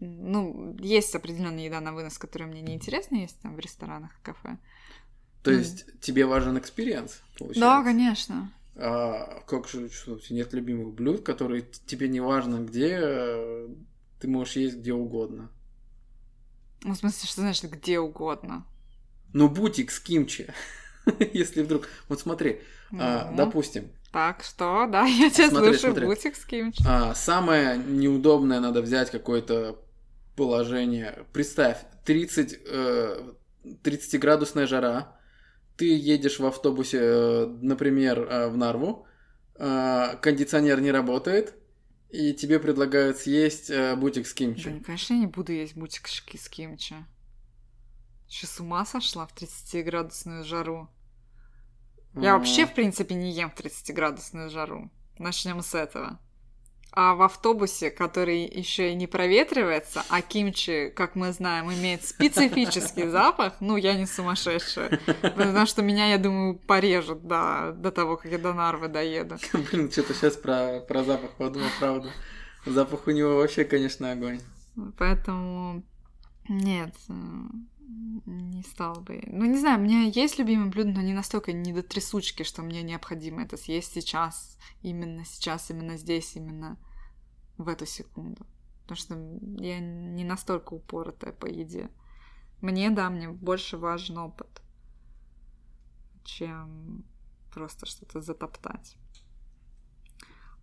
Ну, есть определенная еда на вынос, которая мне неинтересна есть там в ресторанах, кафе. То ну, есть тебе важен experience, получается? Да, конечно. А как же, что у тебя нет любимых блюд, которые тебе не важно где, э, ты можешь есть где угодно? Ну, в смысле, что значит где угодно? Ну, бутик с кимчи. Если вдруг... Вот смотри, а, ну, допустим... Так, что? Да, я тебя смотри, слышу, смотри. бутик с кимчи. А, самое неудобное надо взять какое-то положение. Представь, 30, э, 30-градусная жара, ты едешь в автобусе, э, например, э, в Нарву, э, кондиционер не работает, и тебе предлагают съесть бутик с кимчи. Да, конечно, я не буду есть бутик с кимчи. Что, с ума сошла в 30-градусную жару? Я вообще, в принципе, не ем в 30-градусную жару. Начнем с этого. А в автобусе, который еще и не проветривается, а кимчи, как мы знаем, имеет специфический запах, ну, я не сумасшедшая. Потому что меня, я думаю, порежут до, до того, как я до Нарвы доеду. Блин, что-то сейчас про, про запах подумал, правда. Запах у него вообще, конечно, огонь. Поэтому нет, не стал бы. Ну, не знаю, у меня есть любимые блюда, но не настолько не до трясучки, что мне необходимо это съесть сейчас, именно сейчас, именно здесь, именно в эту секунду. Потому что я не настолько упоротая по еде. Мне, да, мне больше важен опыт, чем просто что-то затоптать.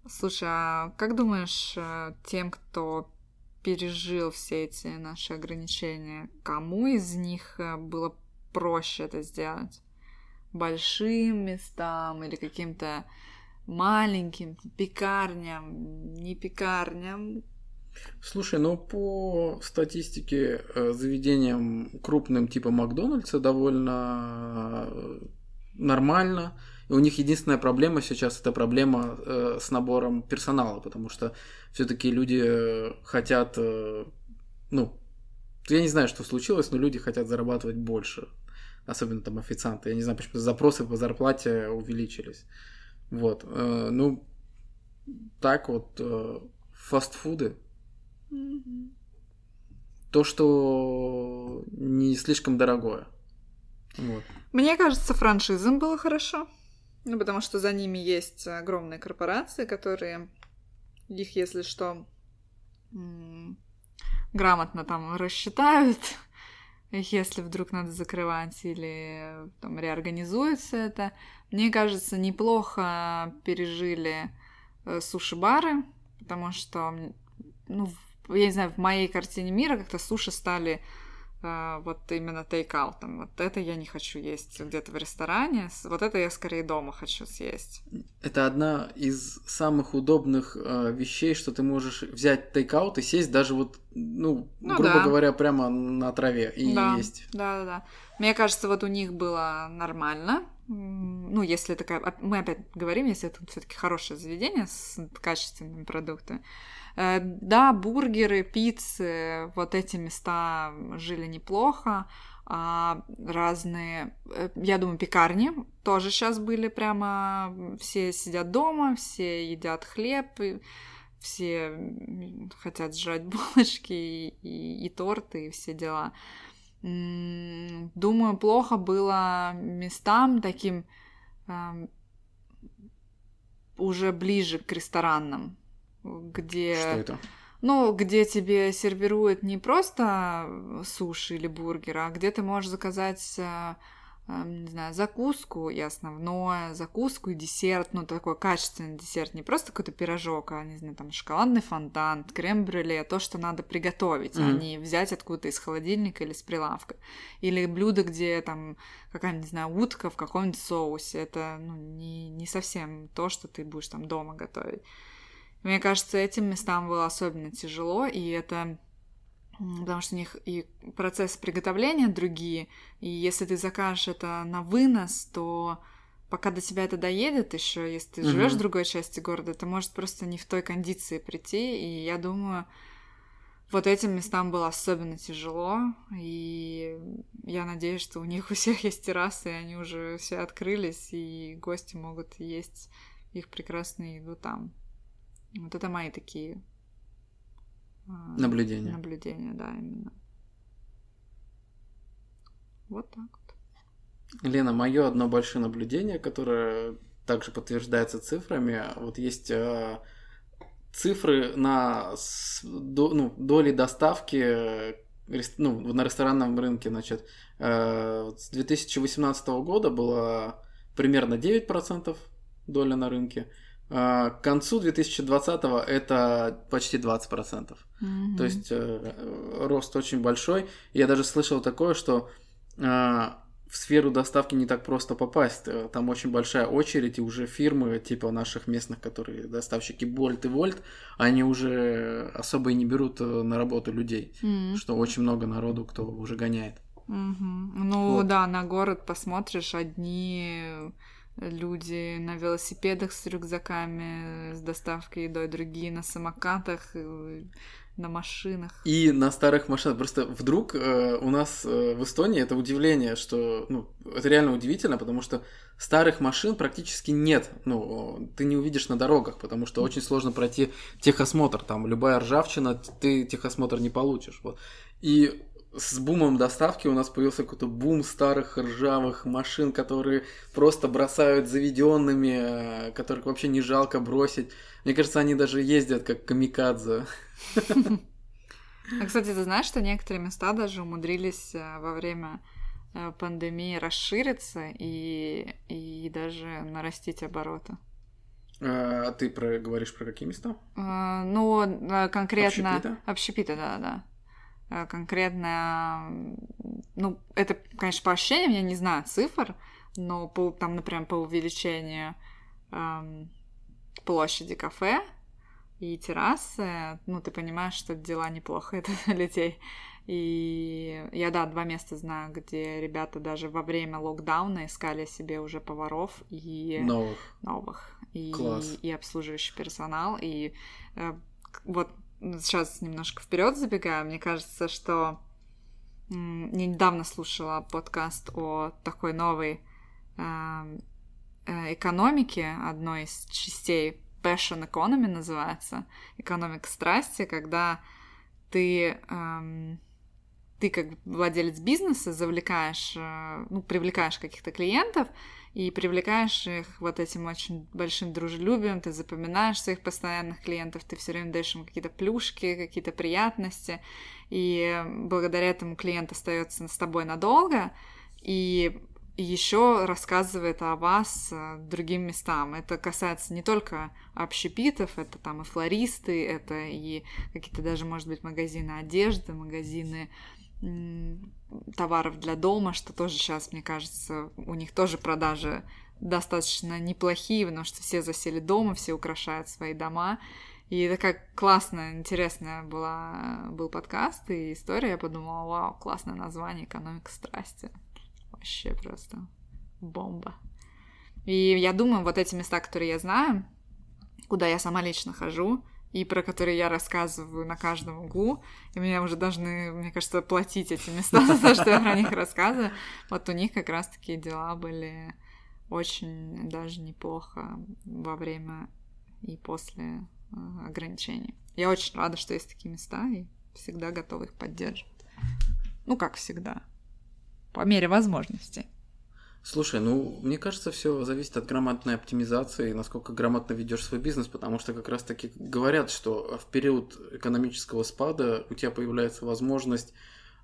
Слушай, а как думаешь, э, тем, кто пережил все эти наши ограничения, кому из них э, было проще это сделать? Большим местам или каким-то маленьким пекарням, не пекарням? Слушай, ну по статистике э, заведениям крупным типа Макдональдса довольно э, нормально. У них единственная проблема сейчас это проблема э, с набором персонала, потому что все-таки люди э, хотят, э, ну, я не знаю, что случилось, но люди хотят зарабатывать больше, особенно там официанты. Я не знаю, почему запросы по зарплате увеличились. Вот, э, ну, так вот, э, фастфуды. Mm-hmm. То, что не слишком дорогое. Вот. Мне кажется, франшизам было хорошо. Ну, потому что за ними есть огромные корпорации, которые их, если что, грамотно там рассчитают, если вдруг надо закрывать или там реорганизуется это. Мне кажется, неплохо пережили э, суши-бары, потому что, ну, я не знаю, в моей картине мира как-то суши стали вот именно тейкаутом. Вот это я не хочу есть где-то в ресторане. Вот это я скорее дома хочу съесть. Это одна из самых удобных э, вещей, что ты можешь взять тейкаут и сесть даже вот, ну, ну грубо да. говоря, прямо на траве и да. есть. Да, да, да. Мне кажется, вот у них было нормально. Ну, если такая... Мы опять говорим, если это все-таки хорошее заведение с качественными продуктами. Э, да, бургеры, пиццы, вот эти места жили неплохо. А разные, э, я думаю, пекарни тоже сейчас были прямо, все сидят дома, все едят хлеб, все хотят сжать булочки и, и, и торты, и все дела. Думаю, плохо было местам таким уже ближе к ресторанным где... Что это? Ну, где тебе сервируют не просто суши или бургер, а где ты можешь заказать, э, э, не знаю, закуску и основное, закуску и десерт, ну, такой качественный десерт, не просто какой-то пирожок, а, не знаю, там, шоколадный фонтан, крем-брюле, то, что надо приготовить, mm-hmm. а не взять откуда-то из холодильника или с прилавка. Или блюдо, где там какая-нибудь, не знаю, утка в каком-нибудь соусе, это, ну, не, не совсем то, что ты будешь там дома готовить. Мне кажется, этим местам было особенно тяжело, и это потому что у них и процесс приготовления другие, и если ты закажешь это на вынос, то пока до тебя это доедет еще, если ты живешь uh-huh. в другой части города, это может просто не в той кондиции прийти, и я думаю, вот этим местам было особенно тяжело, и я надеюсь, что у них у всех есть террасы, и они уже все открылись, и гости могут есть их прекрасную еду там. Вот это мои такие а, наблюдения. Наблюдения, да, именно. Вот так вот. Лена, мое одно большое наблюдение, которое также подтверждается цифрами. Вот есть э, цифры на ну, доли доставки ну, на ресторанном рынке, значит, э, с 2018 года было примерно 9% доля на рынке, а, к концу 2020 это почти 20%. Mm-hmm. То есть э, рост очень большой. Я даже слышал такое, что э, в сферу доставки не так просто попасть. Э, там очень большая очередь, и уже фирмы типа наших местных, которые доставщики Bolt и Volt, они уже особо и не берут э, на работу людей, mm-hmm. что очень много народу, кто уже гоняет. Mm-hmm. Ну вот. да, на город посмотришь, одни люди на велосипедах с рюкзаками, с доставкой едой, другие на самокатах, на машинах. И на старых машинах. Просто вдруг э, у нас э, в Эстонии это удивление, что ну, это реально удивительно, потому что старых машин практически нет. Ну, ты не увидишь на дорогах, потому что очень сложно пройти техосмотр. Там любая ржавчина, ты техосмотр не получишь. Вот. И с бумом доставки у нас появился какой-то бум старых ржавых машин, которые просто бросают заведенными, э, которых вообще не жалко бросить. Мне кажется, они даже ездят как камикадзе. А, кстати, ты знаешь, что некоторые места даже умудрились э, во время э, пандемии расшириться и, и даже нарастить обороты? А ты про, говоришь про какие места? А, ну, конкретно... Общепита? Общепита, да-да. Э, конкретно, ну, это, конечно, по ощущениям, я не знаю цифр, но по, там, например, по увеличению эм, площади кафе и террасы, ну, ты понимаешь, что дела неплохо это людей. И я, да, два места знаю, где ребята даже во время локдауна искали себе уже поваров и... Новых. Новых. И, Класс. и обслуживающий персонал. И э, вот сейчас немножко вперед забегаю, мне кажется, что я недавно слушала подкаст о такой новой э, экономике, одной из частей Passion Economy называется, экономика страсти, когда ты, эм, ты как владелец бизнеса завлекаешь, э, ну, привлекаешь каких-то клиентов, и привлекаешь их вот этим очень большим дружелюбием, ты запоминаешь своих постоянных клиентов, ты все время даешь им какие-то плюшки, какие-то приятности, и благодаря этому клиент остается с тобой надолго, и еще рассказывает о вас э, другим местам. Это касается не только общепитов, это там и флористы, это и какие-то даже, может быть, магазины одежды, магазины товаров для дома, что тоже сейчас, мне кажется, у них тоже продажи достаточно неплохие, потому что все засели дома, все украшают свои дома. И такая классная, интересная была, был подкаст и история. Я подумала, вау, классное название «Экономика страсти». Вообще просто бомба. И я думаю, вот эти места, которые я знаю, куда я сама лично хожу, и про которые я рассказываю на каждом углу, и меня уже должны, мне кажется, платить эти места за то, что я про них рассказываю. Вот у них как раз такие дела были очень даже неплохо во время и после э, ограничений. Я очень рада, что есть такие места, и всегда готова их поддерживать. Ну, как всегда. По мере возможностей. Слушай, ну, мне кажется, все зависит от грамотной оптимизации, насколько грамотно ведешь свой бизнес, потому что как раз-таки говорят, что в период экономического спада у тебя появляется возможность,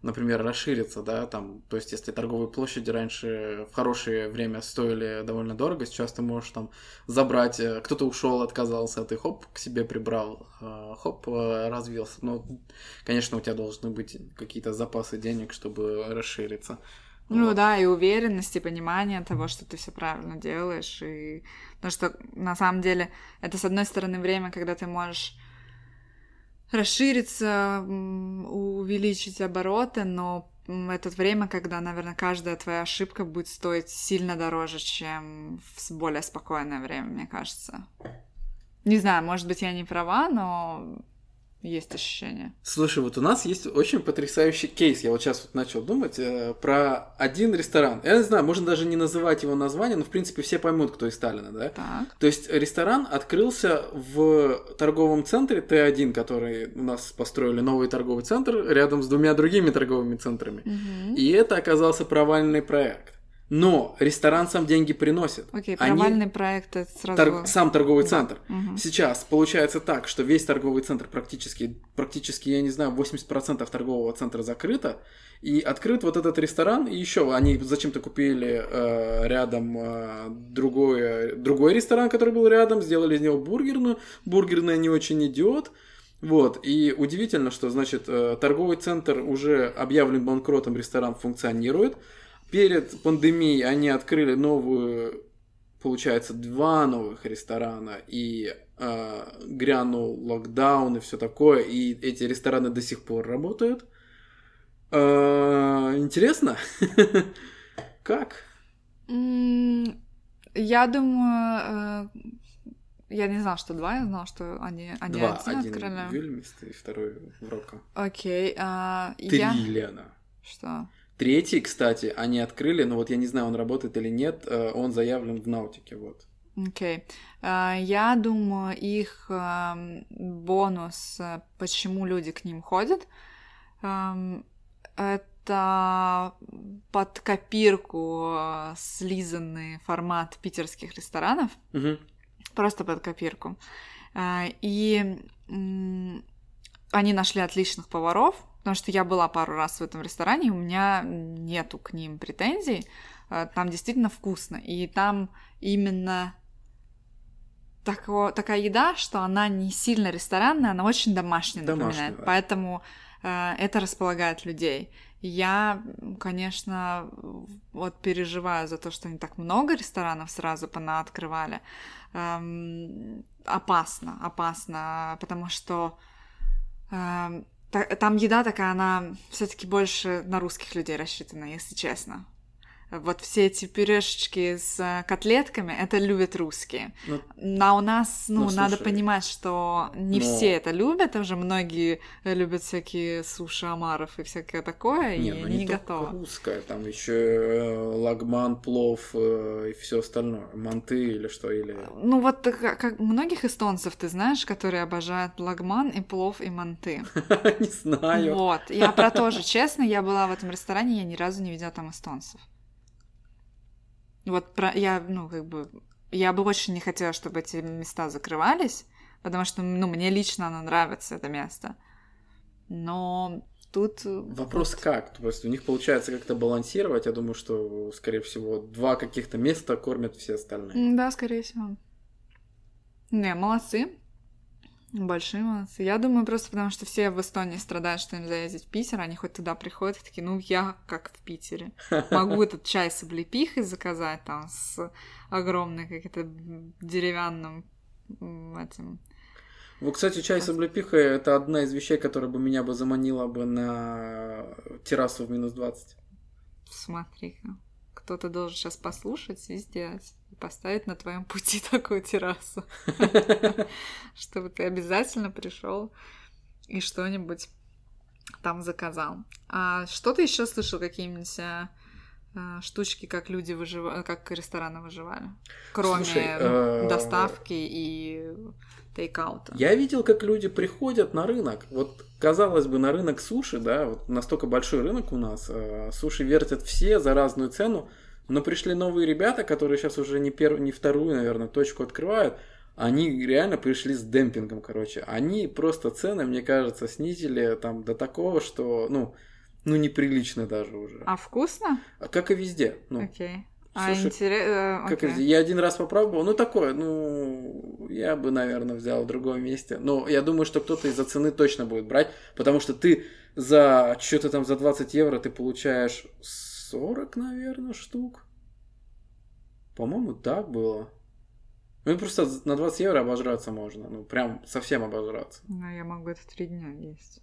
например, расшириться, да, там, то есть если торговые площади раньше в хорошее время стоили довольно дорого, сейчас ты можешь там забрать, э, кто-то ушел, отказался, а ты хоп, к себе прибрал, э, хоп, э, развился. Но, конечно, у тебя должны быть какие-то запасы денег, чтобы расшириться. Ну вот. да, и уверенность, и понимание того, что ты все правильно делаешь. И... Потому что на самом деле это, с одной стороны, время, когда ты можешь расшириться, увеличить обороты, но это время, когда, наверное, каждая твоя ошибка будет стоить сильно дороже, чем в более спокойное время, мне кажется. Не знаю, может быть, я не права, но есть ощущение. Слушай, вот у нас есть очень потрясающий кейс. Я вот сейчас вот начал думать э, про один ресторан. Я не знаю, можно даже не называть его название, но в принципе все поймут, кто из Сталина, да? Так. То есть ресторан открылся в торговом центре Т1, который у нас построили новый торговый центр рядом с двумя другими торговыми центрами. Угу. И это оказался провальный проект. Но ресторан сам деньги приносит. Окей, okay, провальный Они... проект это сразу... Тор... Сам торговый да. центр. Угу. Сейчас получается так, что весь торговый центр практически, практически, я не знаю, 80% торгового центра закрыто. И открыт вот этот ресторан, и еще они зачем-то купили э, рядом э, другой, другой ресторан, который был рядом, сделали из него бургерную. Бургерная не очень идет. Вот, и удивительно, что, значит, э, торговый центр уже объявлен банкротом, ресторан функционирует, перед пандемией они открыли новую, получается, два новых ресторана, и э, грянул локдаун и все такое, и эти рестораны до сих пор работают. Э, интересно, как? Я думаю, э, я не знала, что два, я знала, что они, они Два, один, один открыли. в Вильмист и второй в Рока. Окей, а, Три, я... Лена. Что? Третий, кстати, они открыли, но вот я не знаю, он работает или нет, э, он заявлен в Наутике, вот. Окей. А, Я думаю, их ам, бонус, э, почему люди к ним ходят, ам, это под копирку э, слизанный формат питерских ресторанов, Мгм. просто под копирку. И они нашли отличных поваров, потому что я была пару раз в этом ресторане, и у меня нету к ним претензий. А, Там действительно вкусно. И там именно тако- такая еда, что она не сильно ресторанная, она очень домашняя Домашняя, напоминает. да. Поэтому э, это располагает людей. Я, конечно, вот переживаю за то, что они так много ресторанов сразу понаоткрывали. Эм, опасно, опасно, потому что эм, там еда такая, она все-таки больше на русских людей рассчитана, если честно. Вот все эти пюрешечки с э, котлетками, это любят русские. Ну, А у нас, ну, Ну, надо слушай, понимать, что не но- все это любят, уже многие э, любят всякие суши омаров и всякое такое, не, и ну они не не готовы. русская, там еще лагман, плов э, и все остальное. Манты или что, или... Ну вот как, как многих эстонцев ты знаешь, которые обожают лагман и плов и манты. Не знаю. Вот, я про то же, честно, я была в этом ресторане, я ни разу не видела там эстонцев. Вот про, я, ну, как бы, я бы очень не хотела, чтобы эти места закрывались, потому что, ну, мне лично оно нравится, это место. Но тут... э, Вопрос вот- как? То есть у них получается как-то балансировать. Я думаю, что, скорее всего, два каких-то места кормят все остальные. Да, скорее всего. Не, молодцы. Большие молодцы. Я думаю, просто потому что все в Эстонии страдают, что нельзя ездить в Питер, они хоть туда приходят и такие, ну, я как в Питере. Могу этот чай с облепихой заказать, там, с огромной каким-то деревянным этим... Вот, кстати, чай с облепихой – это одна из вещей, которая бы меня бы заманила бы на террасу в минус 20. Смотри-ка. Кто-то должен сейчас послушать и сделать. И поставить на твоем пути такую террасу. Чтобы ты обязательно пришел и что-нибудь там заказал. А что ты еще слышал, какие-нибудь а, штучки, как люди выживали, как рестораны выживали? Кроме Слушай, э, доставки и тейкаута. Я видел, как люди приходят на рынок. Вот, казалось бы, на рынок суши, да, вот настолько большой рынок у нас. э, Суши вертят все за разную цену. Но пришли новые ребята, которые сейчас уже не, первую, не вторую, наверное, точку открывают. Они реально пришли с демпингом, короче. Они просто цены, мне кажется, снизили там до такого, что, ну, ну неприлично даже уже. А вкусно? А Как и везде. Ну, Окей. А Слушай, интересно... как везде. Я один раз попробовал, ну такое, ну, я бы, наверное, взял в другом месте. Но я думаю, что кто-то из-за цены точно будет брать, потому что ты за что-то там за 20 евро ты получаешь 40, наверное, штук. По-моему, так было. Ну, просто на 20 евро обожраться можно. Ну, прям совсем обожраться. Ну, я могу это три дня есть.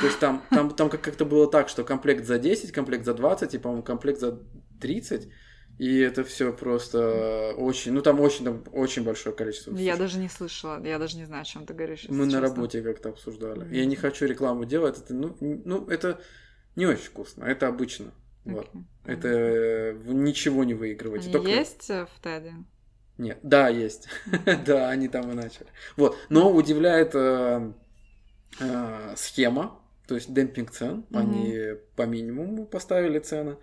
То есть там, там, там как- как-то было так, что комплект за 10, комплект за 20, и, по-моему, комплект за 30. И это все просто очень, ну там очень, там очень большое количество. Я даже не слышала, я даже не знаю, о чем ты говоришь. Мы на работе как-то обсуждали. Мгм. Я не хочу рекламу делать, это, ну, ну, это не очень вкусно, это обычно. Вот. Окей. Это ничего не выигрываете. Они только- есть э, в Теде? Нет, да, есть. да, они там и начали. Вот. Но удивляет э, э, схема, то есть демпинг цен. Мгм. Они по минимуму поставили цены.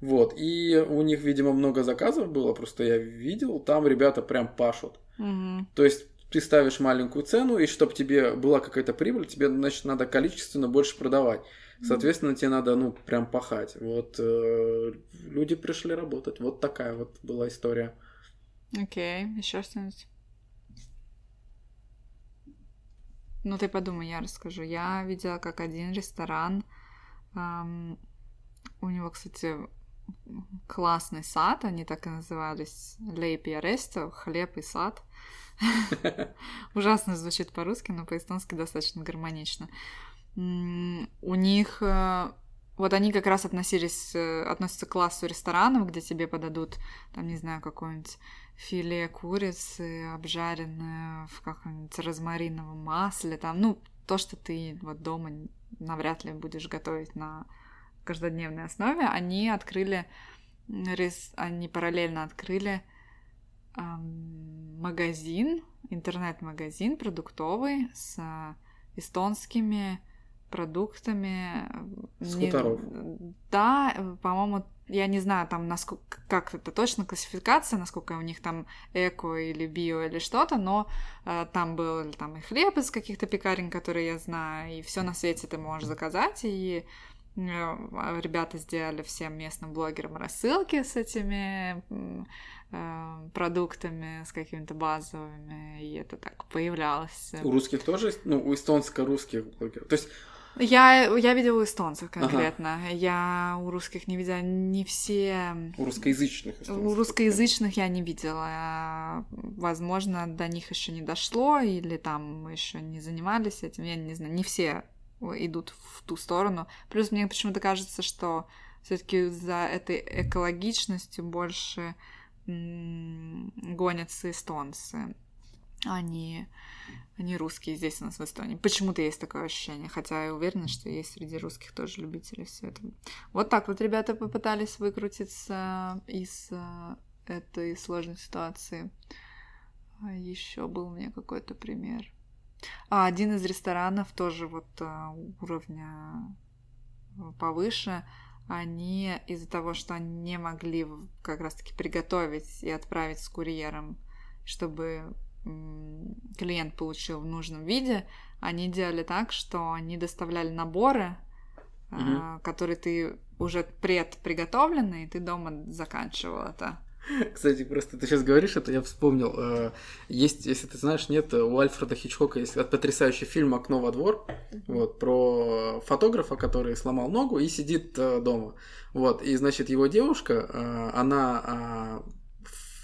Вот. И у них, видимо, много заказов было, просто я видел, там ребята прям пашут. Мгм. То есть ты ставишь маленькую цену, и чтобы тебе была какая-то прибыль, тебе, значит, надо количественно больше продавать. Соответственно, тебе надо, ну, прям пахать. Вот э, люди пришли работать. Вот такая вот была история. Окей, еще что-нибудь? Ну, ты подумай, я расскажу. Я видела, как один ресторан, ам, у него, кстати, классный сад, они так и назывались, Лейпи Аресто, хлеб и сад. Ужасно звучит по-русски, но по-эстонски достаточно гармонично. У них э, вот они как раз относились, э, относятся к классу ресторанов, где тебе подадут, там, не знаю, какое-нибудь филе курицы, обжаренное в каком-нибудь розмариновом масле, там, ну, то, что ты вот дома навряд ли будешь готовить на каждодневной основе, они открыли, они параллельно открыли магазин, интернет-магазин продуктовый с эстонскими продуктами. С хуторов. Да, по-моему, я не знаю, там, насколько, как это точно классификация, насколько у них там эко или био или что-то, но э, там был там и хлеб из каких-то пекарен, которые я знаю, и все на свете ты можешь заказать, и э, ребята сделали всем местным блогерам рассылки с этими э, продуктами, с какими-то базовыми, и это так появлялось. У русских тоже, ну, у эстонско-русских блогеров. То есть я, я видела у эстонцев конкретно. Ага. Я у русских не видела не все... У русскоязычных У русскоязычных я не видела. Возможно, до них еще не дошло, или там еще не занимались этим. Я не знаю, не все идут в ту сторону. Плюс мне почему-то кажется, что все-таки за этой экологичностью больше гонятся эстонцы. Они они русские здесь у нас в Эстонии. Почему-то есть такое ощущение, хотя я уверена, что есть среди русских тоже любители все это. Вот так вот ребята попытались выкрутиться из э, этой сложной ситуации. А еще был меня какой-то пример. А, один из ресторанов тоже вот а, уровня повыше, они из-за того, что они не могли как раз-таки приготовить и отправить с курьером, чтобы клиент получил в нужном виде, они делали так, что они доставляли наборы, угу. которые ты уже предприготовленные, и ты дома заканчивал это. Кстати, просто ты сейчас говоришь это, я вспомнил. Э, есть, если ты знаешь, нет, у Альфреда Хичкока есть потрясающий фильм «Окно во двор», вот, про фотографа, который сломал ногу и сидит э, дома. Вот, и, значит, его девушка, она а,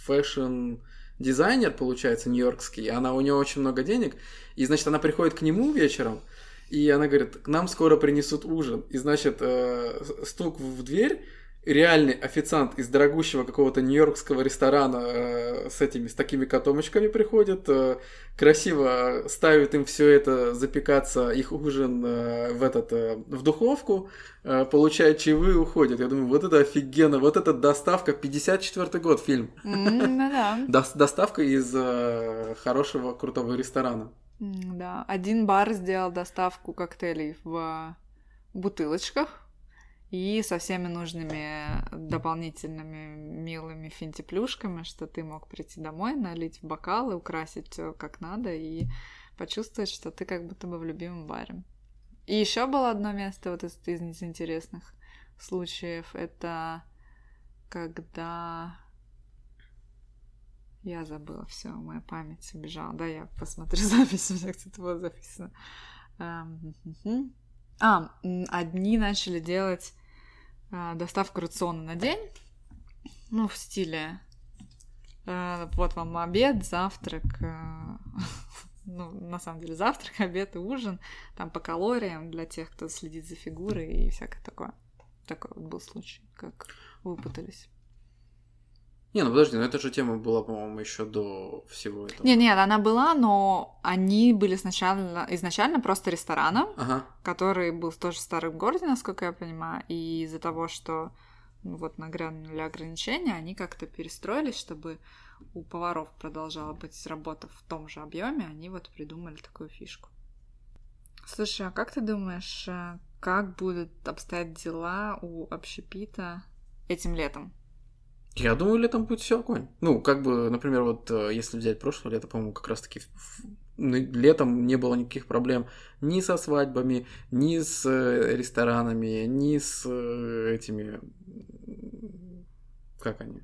fashion дизайнер, получается, нью-йоркский, она, у нее очень много денег, и, значит, она приходит к нему вечером, и она говорит, к нам скоро принесут ужин. И, значит, э, стук в дверь, реальный официант из дорогущего какого-то нью-йоркского ресторана э, с этими, с такими котомочками приходит, э, красиво ставит им все это запекаться, их ужин э, в этот, э, в духовку, э, получает чаевые и уходит. Я думаю, вот это офигенно, вот эта доставка, 54 год фильм. Mm, да. Доставка из э, хорошего, крутого ресторана. Да, один бар сделал доставку коктейлей в бутылочках, и со всеми нужными дополнительными милыми финтиплюшками, что ты мог прийти домой, налить в бокалы, украсить все как надо и почувствовать, что ты как будто бы в любимом баре. И еще было одно место вот из, из интересных случаев. Это когда я забыла все, моя память убежала. Да, я посмотрю запись, у меня где-то было записано. А, одни начали делать а, доставку рациона на день, ну, в стиле э, вот вам обед, завтрак, э, ну, на самом деле завтрак, обед и ужин, там по калориям для тех, кто следит за фигурой и всякое такое. Такой вот был случай, как выпутались. Не, ну подожди, ну эта же тема была, по-моему, еще до всего этого. Не, нет, она была, но они были сначала, изначально просто рестораном, ага. который был тоже в старом городе, насколько я понимаю, и из-за того, что ну, вот нагрянули ограничения, они как-то перестроились, чтобы у поваров продолжала быть работа в том же объеме, они вот придумали такую фишку. Слушай, а как ты думаешь, э, как будут обстоять дела у общепита этим летом? Я думаю, летом будет все огонь. Ну, как бы, например, вот э, если взять прошлое лето, по-моему, как раз-таки летом не было никаких проблем ни со свадьбами, ни с э, ресторанами, ни с э, этими... Как они?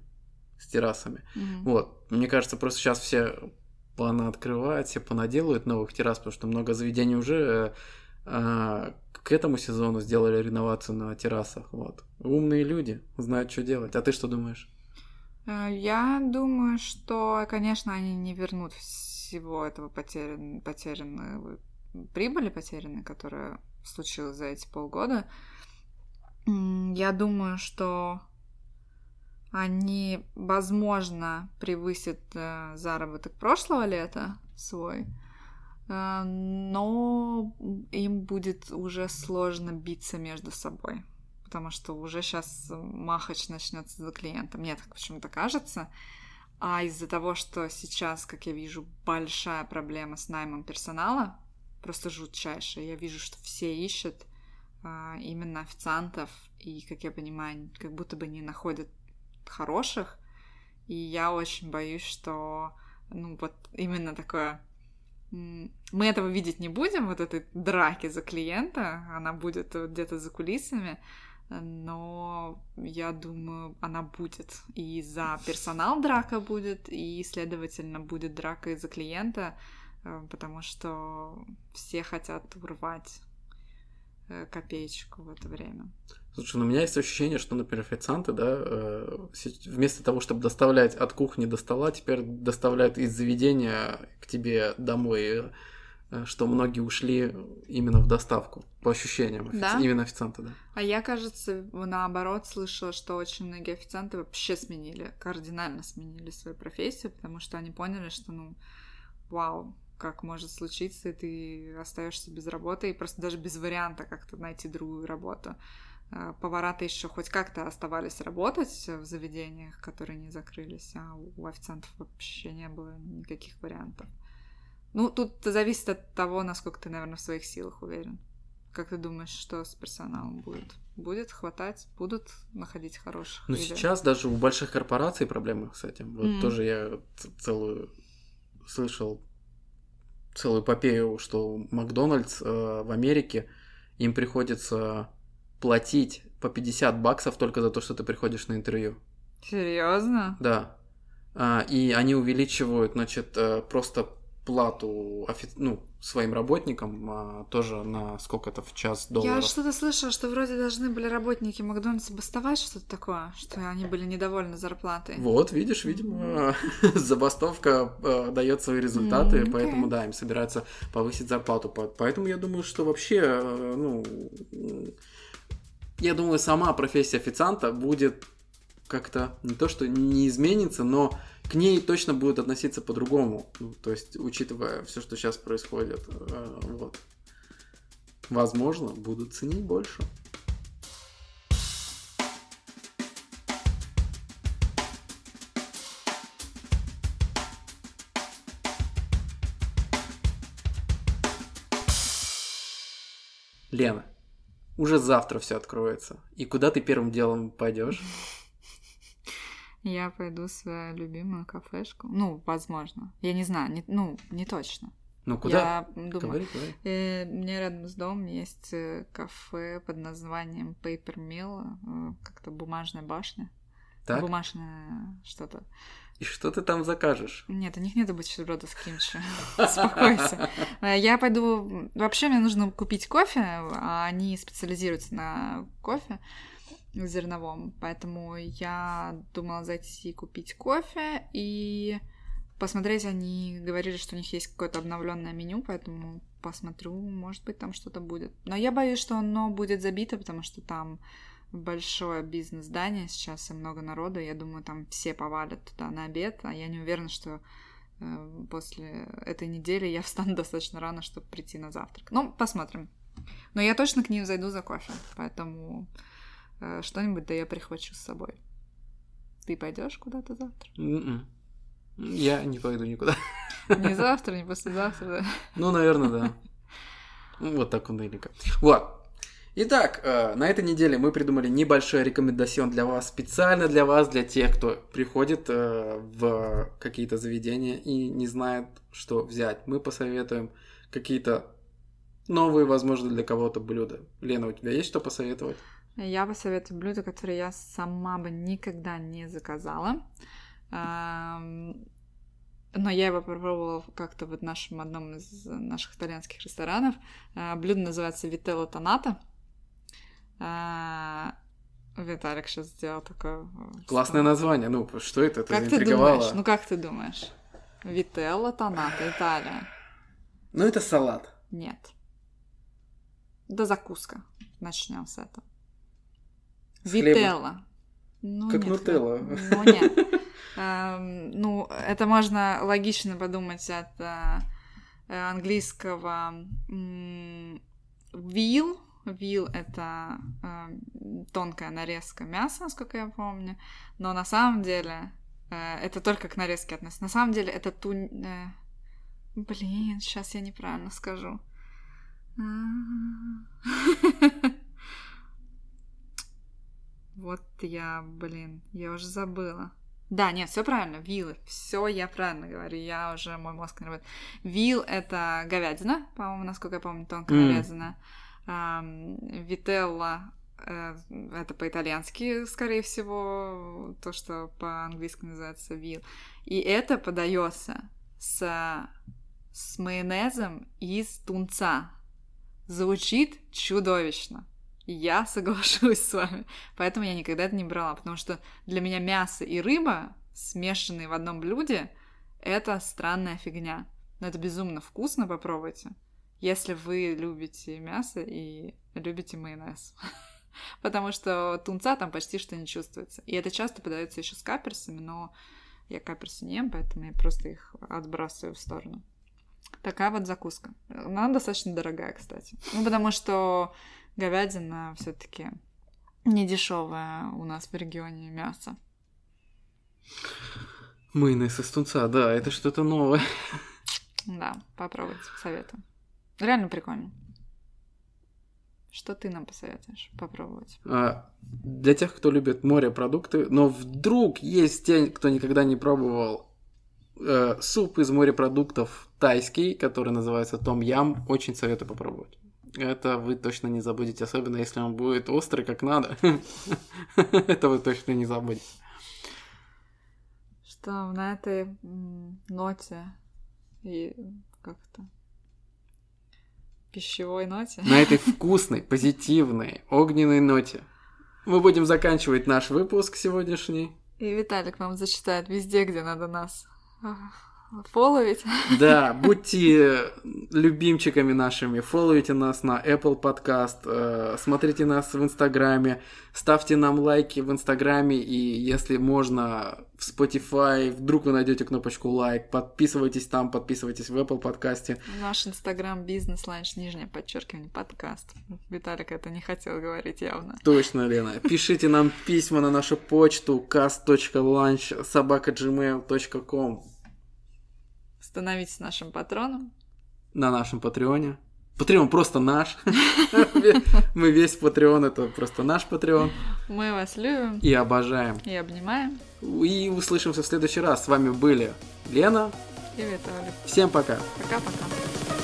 С террасами. Mm-hmm. Вот. Мне кажется, просто сейчас все открывают, все понаделают новых террас, потому что много заведений уже а, к этому сезону сделали реновацию на террасах. Вот. Умные люди знают, что делать. А ты что думаешь? Э, я думаю, что, конечно, они не вернут всего этого потерян, потерянного прибыли потерянной, которая случилась за эти полгода. Я думаю, что они, возможно, превысят э, заработок прошлого лета свой, э, но им будет уже сложно биться между собой, потому что уже сейчас махач начнется за клиентом. Мне так почему-то кажется. А из-за того, что сейчас, как я вижу, большая проблема с наймом персонала, просто жутчайшая. Я вижу, что все ищут а, именно официантов, и, как я понимаю, как будто бы не находят хороших. И я очень боюсь, что ну вот именно такое мы этого видеть не будем, вот этой драки за клиента, она будет где-то за кулисами, но я думаю, она будет. И за персонал драка будет, и, следовательно, будет драка и за клиента, э, потому что все хотят урвать э, копеечку в это время. Слушай, ну у меня есть ощущение, что, например, официанты, да, э, вместо того, чтобы доставлять от кухни до стола, теперь доставляют из заведения к тебе домой, что многие ушли именно в доставку, по ощущениям, офици... да? именно официанты, да. А я, кажется, наоборот слышала, что очень многие официанты вообще сменили, кардинально сменили свою профессию, потому что они поняли, что, ну, вау, как может случиться, и ты остаешься без работы, и просто даже без варианта как-то найти другую работу. Э, повара-то еще хоть как-то оставались работать в заведениях, которые не закрылись, а у официантов вообще не было никаких вариантов. Ну, тут зависит от того, насколько ты, наверное, в своих силах уверен. Как ты думаешь, что с персоналом будет? Будет хватать? Будут находить хороших? Ну, сейчас даже у больших корпораций проблемы с этим. Вот mm-hmm. тоже я целую слышал целую эпопею, что Макдональдс э, в Америке им приходится платить по 50 баксов только за то, что ты приходишь на интервью. Серьезно? Да. А, и они увеличивают, значит, э, просто плату офи... ну, своим работникам а, тоже на сколько это в час долларов. Я что-то слышала, что вроде должны были работники Макдональдса бастовать что-то такое, что они были недовольны зарплатой. Вот, видишь, видимо, забастовка э, дает свои результаты, поэтому да, им собираются повысить зарплату. Поэтому я думаю, что вообще, э, ну, я думаю, сама профессия официанта будет как-то не то, что не изменится, но к ней точно будут относиться по-другому. То есть, учитывая все, что сейчас происходит, э, вот. Возможно, будут ценить больше. Лена, уже завтра все откроется. И куда ты первым делом пойдешь? Я пойду в свою любимую кафешку. Ну, возможно. Я не знаю, не, ну, не точно. Ну, куда? Я думаю, говори, говори. Э, мне рядом с домом есть э, кафе под названием Paper Mill, э, как-то бумажная башня. Так? Бумажное что-то. И что ты там закажешь? Нет, у них нет бутерброда с кимчи. Успокойся. Э, я пойду... Вообще мне нужно купить кофе, а они специализируются на кофе зерновом. Поэтому я думала зайти купить кофе и посмотреть. Они говорили, что у них есть какое-то обновленное меню, поэтому посмотрю, может быть, там что-то будет. Но я боюсь, что оно будет забито, потому что там большое бизнес-здание сейчас и много народу. Я думаю, там все повалят туда на обед, а я не уверена, что э, после этой недели я встану достаточно рано, чтобы прийти на завтрак. Ну, посмотрим. Но я точно к ним зайду за кофе, поэтому что-нибудь да я прихвачу с собой. Ты пойдешь куда-то завтра? Mm-mm. М-м. Я не пойду никуда. Не завтра, не послезавтра, да? Ну, наверное, да. Вот так унылика. Вот. Итак, э, на этой неделе мы придумали небольшой рекомендацион для вас, специально для вас, для тех, кто приходит э, в какие-то заведения и не знает, что взять. Мы посоветуем какие-то новые, возможно, для кого-то блюда. Лена, у тебя есть что посоветовать? Я посоветую блюдо, которое я сама бы никогда не заказала. но я его попробовала как-то в нашем одном из наших итальянских ресторанов. А, блюдо называется Вителло Тоната. А, Виталик сейчас сделал такое... э, Классное название. Ну, что это? Это Как ты думаешь? Ну как ты думаешь? Вителло Тоната, Италия. Ну, это салат. Нет. Да закуска. Начнем с этого. Вителла. Ну, Как нет, нутелла. Ну, нет. Эм, Ну, это можно логично подумать от э, английского veal. Veal — это э, тонкая нарезка мяса, насколько я помню. Но на самом деле э, это только к нарезке относится. На самом деле это тунь... э, Блин, сейчас я неправильно скажу. Вот я, блин, я уже забыла. Да, нет, все правильно, вилы. Все я правильно говорю, я уже, мой мозг не работает. Вил — это говядина, по-моему, насколько я помню, тонко М. нарезанная. Ам, Вителла э, это по-итальянски, скорее всего, то, что по-английски называется вил. И это подается с, с майонезом из тунца. Звучит чудовищно. Я соглашусь с вами. Поэтому я никогда это не брала, потому что для меня мясо и рыба, смешанные в одном блюде, это странная фигня. Но это безумно вкусно, попробуйте. Если вы любите мясо и любите майонез. Потому что тунца там почти что не чувствуется. И это часто подается еще с каперсами, но я каперсы не ем, поэтому я просто их отбрасываю в сторону. Такая вот закуска. Она достаточно дорогая, кстати. Ну, потому что говядина все-таки не дешевое у нас в регионе мясо. Майонез из тунца, да, это что-то новое. Да, попробуйте, советую. Реально прикольно. Что ты нам посоветуешь попробовать? А, Для тех, кто любит морепродукты, но вдруг есть те, кто никогда не пробовал э, суп из морепродуктов тайский, который называется том ям, очень советую попробовать. Это вы точно не забудете, особенно если он будет острый как надо. Это вы точно не забудете. Что на этой ноте и как это пищевой ноте На этой вкусной, позитивной, огненной ноте мы будем заканчивать наш выпуск сегодняшний. и Виталик нам зачитает везде, где надо нас фоловить. Да, будьте любимчиками нашими, фолловите нас на Apple Podcast, э, смотрите нас в Инстаграме, ставьте нам лайки в Инстаграме и, если можно, в Spotify, вдруг вы найдете кнопочку лайк, подписывайтесь там, подписывайтесь в Apple подкасте. Наш инстаграм бизнес ланч нижнее подчеркивание подкаст. Виталик это не хотел говорить явно. Точно, Лена. Пишите нам письма на нашу почту cast.lunch собака.gmail.com Становитесь нашим патроном. на нашем Патреоне. Патреон просто наш. Мы весь Патреон, это просто наш Патреон. Мы вас любим И обожаем. и обнимаем. И услышимся в следующий раз. С вами были Лена. И Виталик. Всем пока. Пока-пока.